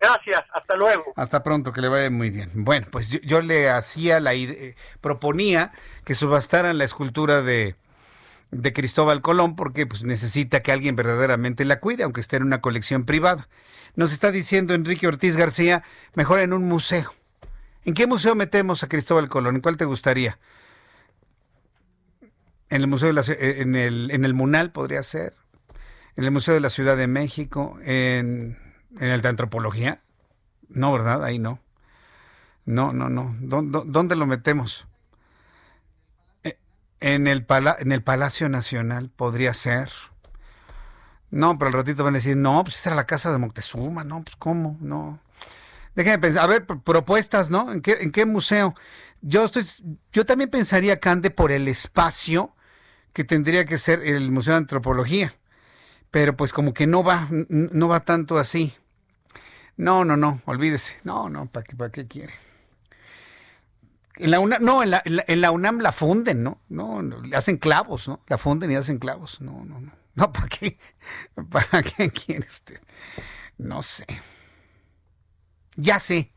Gracias, hasta luego. Hasta pronto, que le vaya muy bien. Bueno, pues yo, le hacía la idea, proponía que subastaran la escultura de de Cristóbal Colón porque pues, necesita que alguien verdaderamente la cuide, aunque esté en una colección privada. Nos está diciendo Enrique Ortiz García, mejor en un museo. ¿En qué museo metemos a Cristóbal Colón? ¿En cuál te gustaría? En el Museo de la eh, en el, en el Munal podría ser, en el Museo de la Ciudad de México, en, en el de Antropología. No, ¿verdad? Ahí no. No, no, no. dónde lo metemos? En el, en el Palacio Nacional podría ser. No, pero al ratito van a decir, no, pues esta era la casa de Moctezuma, no, pues cómo, no. Déjenme pensar, a ver, propuestas, ¿no? ¿En qué, en qué museo? Yo estoy, yo también pensaría, Cande, por el espacio que tendría que ser el Museo de Antropología. Pero pues como que no va, no va tanto así. No, no, no, olvídese. No, no, ¿para qué, para qué quiere? En la UNAM, no, en la, en la, UNAM la funden, ¿no? No, hacen clavos, ¿no? La funden y hacen clavos. No, no, no. No, ¿para qué? ¿Para qué quiere usted? No sé. Ya sé.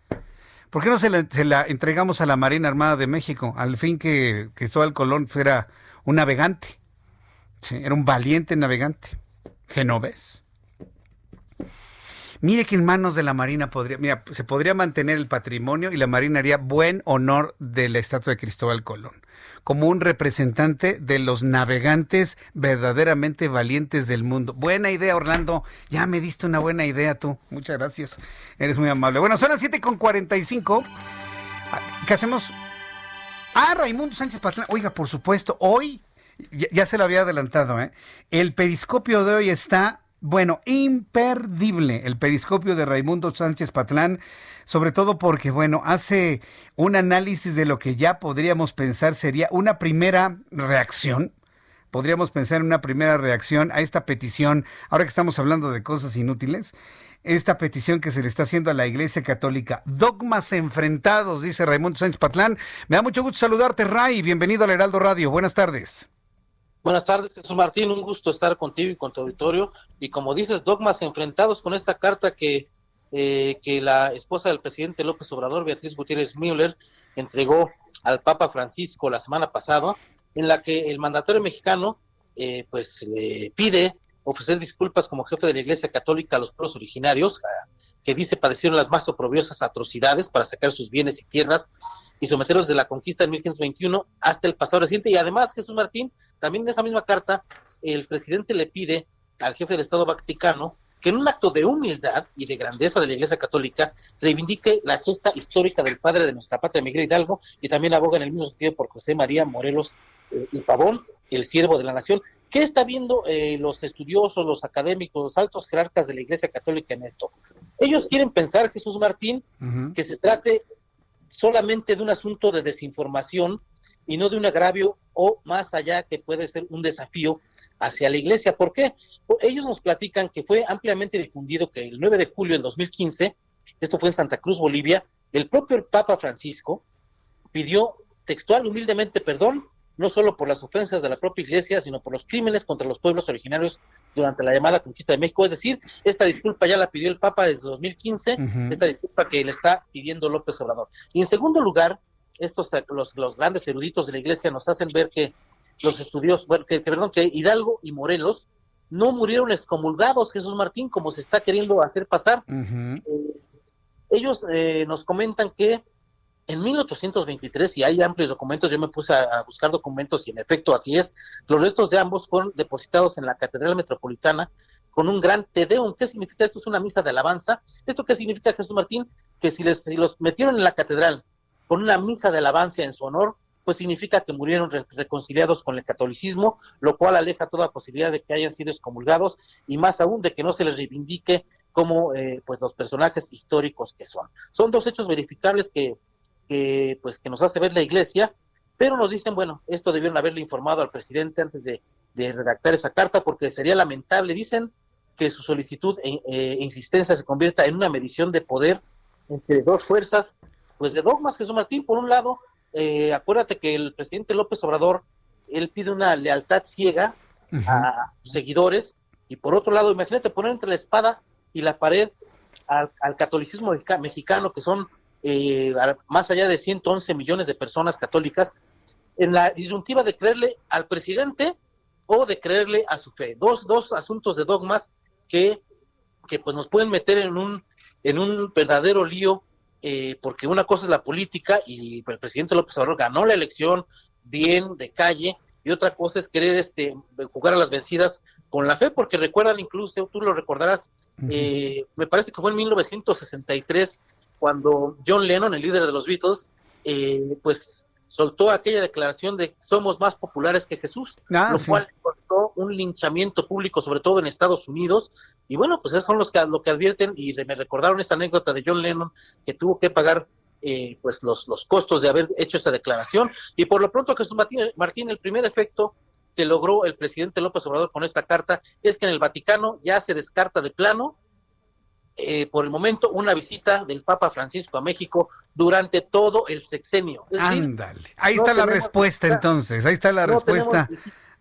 ¿Por qué no se la, entregamos a la Marina Armada de México? Al fin que Cristóbal Colón fuera un navegante. Era un valiente navegante. Genovés. Mire que en manos de la Marina podría, mira, se podría mantener el patrimonio y la Marina haría buen honor de la estatua de Cristóbal Colón, como un representante de los navegantes verdaderamente valientes del mundo. Buena idea, Orlando. Ya me diste una buena idea tú. Muchas gracias. Eres muy amable. Bueno, son las 7 con 45. ¿Qué hacemos? Ah, Raimundo Sánchez Patlán. Oiga, por supuesto, hoy, ya, ya se lo había adelantado, ¿eh? El periscopio de hoy está bueno, imperdible el periscopio de Raimundo Sánchez Patlán, sobre todo porque, bueno, hace un análisis de lo que ya podríamos pensar sería una primera reacción. Podríamos pensar en una primera reacción a esta petición, ahora que estamos hablando de cosas inútiles, esta petición que se le está haciendo a la Iglesia Católica. Dogmas enfrentados, dice Raimundo Sánchez Patlán. Me da mucho gusto saludarte, Ray. Bienvenido al Heraldo Radio. Buenas tardes. Buenas tardes, Jesús Martín. Un gusto estar contigo y con tu auditorio. Y como dices, dogmas enfrentados con esta carta que, eh, que la esposa del presidente López Obrador, Beatriz Gutiérrez Müller, entregó al Papa Francisco la semana pasada, en la que el mandatario mexicano eh, pues pide ofrecer disculpas como jefe de la Iglesia Católica a los pueblos originarios, que dice padecieron las más oprobiosas atrocidades para sacar sus bienes y tierras y someterlos de la conquista de 1521 hasta el pasado reciente. Y además, Jesús Martín, también en esa misma carta, el presidente le pide al jefe del Estado Vaticano que en un acto de humildad y de grandeza de la Iglesia Católica reivindique la gesta histórica del padre de nuestra patria, Miguel Hidalgo, y también aboga en el mismo sentido por José María Morelos eh, y Pavón, el siervo de la nación. ¿Qué está viendo eh, los estudiosos, los académicos, los altos jerarcas de la Iglesia Católica en esto? Ellos quieren pensar, Jesús Martín, que se trate solamente de un asunto de desinformación y no de un agravio o más allá que puede ser un desafío hacia la iglesia. ¿Por qué? Ellos nos platican que fue ampliamente difundido que el 9 de julio del 2015, esto fue en Santa Cruz, Bolivia, el propio Papa Francisco pidió textual humildemente perdón, no solo por las ofensas de la propia iglesia, sino por los crímenes contra los pueblos originarios durante la llamada conquista de México. Es decir, esta disculpa ya la pidió el Papa desde 2015, esta disculpa que le está pidiendo López Obrador. Y en segundo lugar, estos los, los grandes eruditos de la iglesia nos hacen ver que los estudios, bueno, que, perdón, que Hidalgo y Morelos no murieron excomulgados, Jesús Martín, como se está queriendo hacer pasar. Eh, ellos eh, nos comentan que en 1823, y hay amplios documentos, yo me puse a, buscar documentos y en efecto así es, los restos de ambos fueron depositados en la Catedral Metropolitana con un gran tedeum. ¿Qué significa esto? Es una misa de alabanza. ¿Esto qué significa, Jesús Martín? Que si, les, si los metieron en la catedral con una misa de alabanza en su honor, pues significa que murieron reconciliados con el catolicismo, lo cual aleja toda posibilidad de que hayan sido excomulgados y más aún de que no se les reivindique como eh, pues los personajes históricos que son. Son dos hechos verificables que, pues que nos hace ver la iglesia, pero nos dicen, bueno, esto debieron haberle informado al presidente antes de, redactar esa carta porque sería lamentable, dicen que su solicitud e, e insistencia se convierta en una medición de poder entre dos fuerzas, pues de dogmas, Jesús Martín, por un lado, eh, acuérdate que el presidente López Obrador, él pide una lealtad ciega a sus seguidores, y por otro lado, imagínate poner entre la espada y la pared al, catolicismo mexicano, que son eh, más allá de 111 millones de personas católicas, en la disyuntiva de creerle al presidente o de creerle a su fe. Dos, dos asuntos de dogmas que, que pues nos pueden meter en un, en un verdadero lío eh, porque una cosa es la política y el presidente López Obrador ganó la elección bien de calle y otra cosa es querer este jugar a las vencidas con la fe, porque recuerdan incluso, tú lo recordarás, eh, me parece que fue en 1963 cuando John Lennon, el líder de los Beatles, eh, pues soltó aquella declaración de somos más populares que Jesús, ah, lo cual un linchamiento público, sobre todo en Estados Unidos. Y bueno, pues esos son los que lo que advierten y me recordaron esta anécdota de John Lennon que tuvo que pagar eh, pues los, los costos de haber hecho esa declaración. Y por lo pronto, Jesús Martín, Martín, el primer efecto que logró el presidente López Obrador con esta carta es que en el Vaticano ya se descarta de plano eh, por el momento una visita del Papa Francisco a México durante todo el sexenio. Ándale, ahí está la respuesta entonces, ahí está la respuesta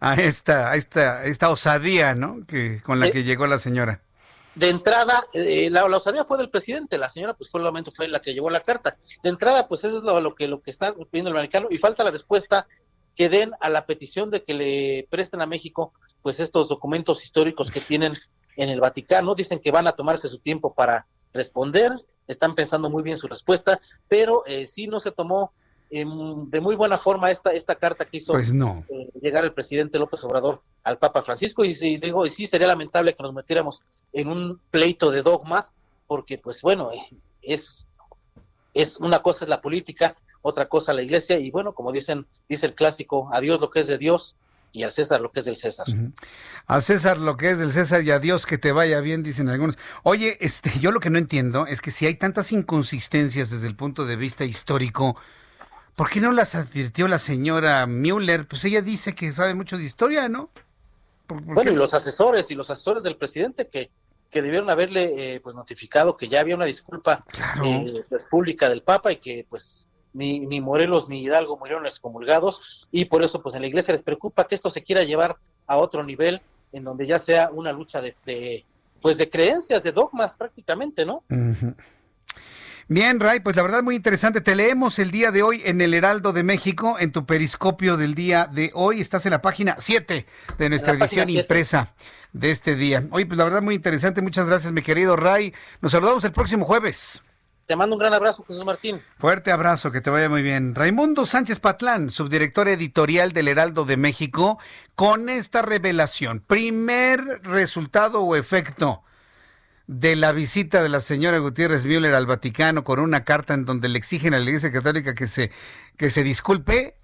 a esta, a esta, esta osadía, ¿no? Que con la que llegó la señora. De entrada, eh, la, osadía fue del presidente, la señora pues fue la que llevó la carta. De entrada, pues eso es lo, que lo que está pidiendo el americano y falta la respuesta que den a la petición de que le presten a México pues estos documentos históricos que tienen en el Vaticano. Dicen que van a tomarse su tiempo para responder, están pensando muy bien su respuesta, pero eh, sí no se tomó de muy buena forma esta, esta carta que hizo pues no. Eh, llegar el presidente López Obrador al Papa Francisco. Y, digo, y sí sería lamentable que nos metiéramos en un pleito de dogmas, porque pues bueno, eh, es, es una cosa es la política, otra cosa la iglesia, y bueno, como dicen, dice el clásico, a Dios lo que es de Dios y al César lo que es del César. A César lo que es del César y a Dios que te vaya bien, dicen algunos. Oye, este, yo lo que no entiendo es que si hay tantas inconsistencias desde el punto de vista histórico, ¿por qué no las advirtió la señora Müller? Pues ella dice que sabe mucho de historia, ¿no? bueno, y los asesores y los asesores del presidente que que debieron haberle eh, pues notificado que ya había una disculpa eh, pues, pública del Papa y que pues ni, ni Morelos ni Hidalgo murieron excomulgados y por eso pues en la iglesia les preocupa que esto se quiera llevar a otro nivel en donde ya sea una lucha de, pues de creencias, de dogmas prácticamente, ¿no? Bien, Ray, pues la verdad muy interesante. Te leemos el día de hoy en el Heraldo de México, en tu periscopio del día de hoy. Estás en la página 7 de nuestra edición impresa de este día. Oye, pues la verdad muy interesante. Muchas gracias, mi querido Ray. Nos saludamos el próximo jueves. Te mando un gran abrazo, Jesús Martín. Fuerte abrazo, que te vaya muy bien. Raimundo Sánchez Patlán, subdirector editorial del Heraldo de México, con esta revelación. Primer resultado o efecto de la visita de la señora Gutiérrez Müller al Vaticano con una carta en donde le exigen a la Iglesia Católica que se, que se disculpe,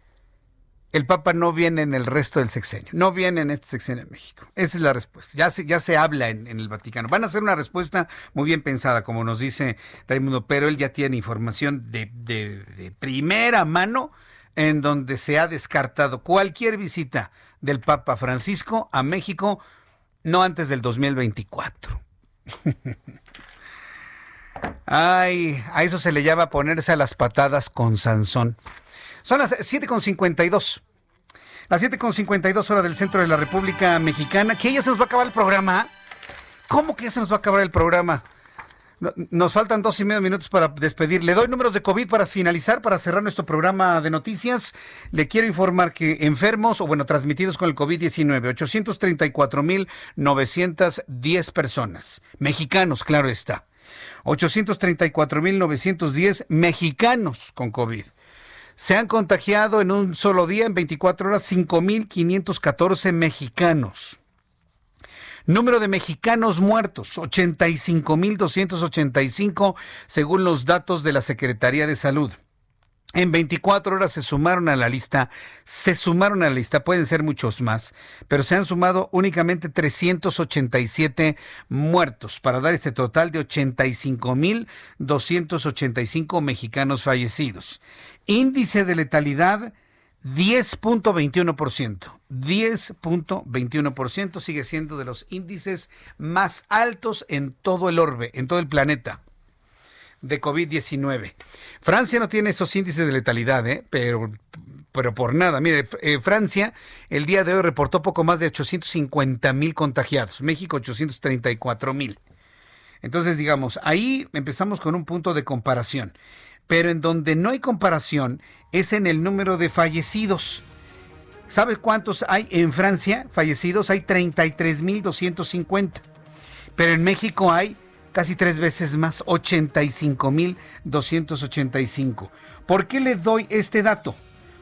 el Papa no viene en el resto del sexenio, no viene en este sexenio en México. Esa es la respuesta. Ya se, ya se habla en, en el Vaticano. Van a hacer una respuesta muy bien pensada, como nos dice Raimundo, pero él ya tiene información de, de, de primera mano en donde se ha descartado cualquier visita del Papa Francisco a México no antes del 2024. Ay, a eso se le llama ponerse a las patadas con Sansón. Son las 7.52. Las 7.52 horas del centro de la República Mexicana. ¿Que ya se nos va a acabar el programa? ¿Cómo que ya se nos va a acabar el programa? Nos faltan dos y medio minutos para despedir. Le doy números de COVID para finalizar, para cerrar nuestro programa de noticias. Le quiero informar que enfermos, o bueno, transmitidos con el COVID-19, 834.910 personas. Mexicanos, claro está. 834.910 mexicanos con COVID. Se han contagiado en un solo día, en 24 horas, 5.514 mexicanos. Número de mexicanos muertos, 85.285 según los datos de la Secretaría de Salud. En 24 horas se sumaron a la lista, se sumaron a la lista, pueden ser muchos más, pero se han sumado únicamente 387 muertos para dar este total de 85.285 mexicanos fallecidos. Índice de letalidad 10.21%. 10.21% sigue siendo de los índices más altos en todo el orbe, en todo el planeta de COVID-19. Francia no tiene esos índices de letalidad, ¿eh? pero, pero por nada. Mire, eh, Francia el día de hoy reportó poco más de 850 mil contagiados, México 834 mil. Entonces, digamos, ahí empezamos con un punto de comparación pero en donde no hay comparación es en el número de fallecidos. ¿Sabes cuántos hay en Francia fallecidos? Hay 33.250. Pero en México hay casi tres veces más, 85.285. ¿Por qué le doy este dato?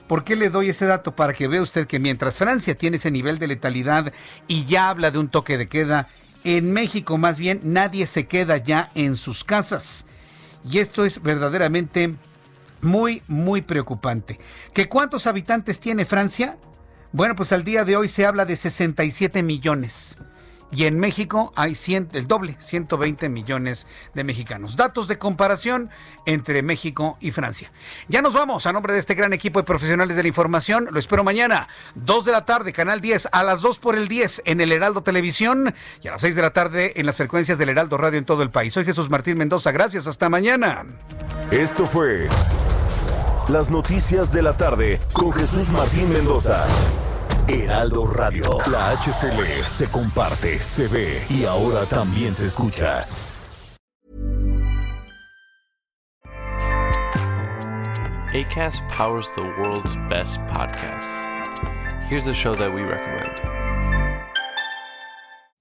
¿Por qué le doy este dato? Para que vea usted que mientras Francia tiene ese nivel de letalidad y ya habla de un toque de queda, en México más bien nadie se queda ya en sus casas. Y esto es verdaderamente muy, muy preocupante. ¿Que cuántos habitantes tiene Francia? Bueno, pues al día de hoy se habla de 67 millones. Y en México hay el doble, 120 millones de mexicanos. Datos de comparación entre México y Francia. Ya nos vamos a nombre de este gran equipo de profesionales de la información. Lo espero mañana, 2 de la tarde, Canal 10, a las 2 por el 10 en el Heraldo Televisión y a las 6 de la tarde en las frecuencias del Heraldo Radio en todo el país. Soy Jesús Martín Mendoza. Gracias. Hasta mañana. Esto fue Las Noticias de la Tarde con Jesús Martín Mendoza. Heraldo Radio. La HCL se comparte, se ve y ahora también se escucha. ACAST powers the world's best podcasts. Here's a show that we recommend.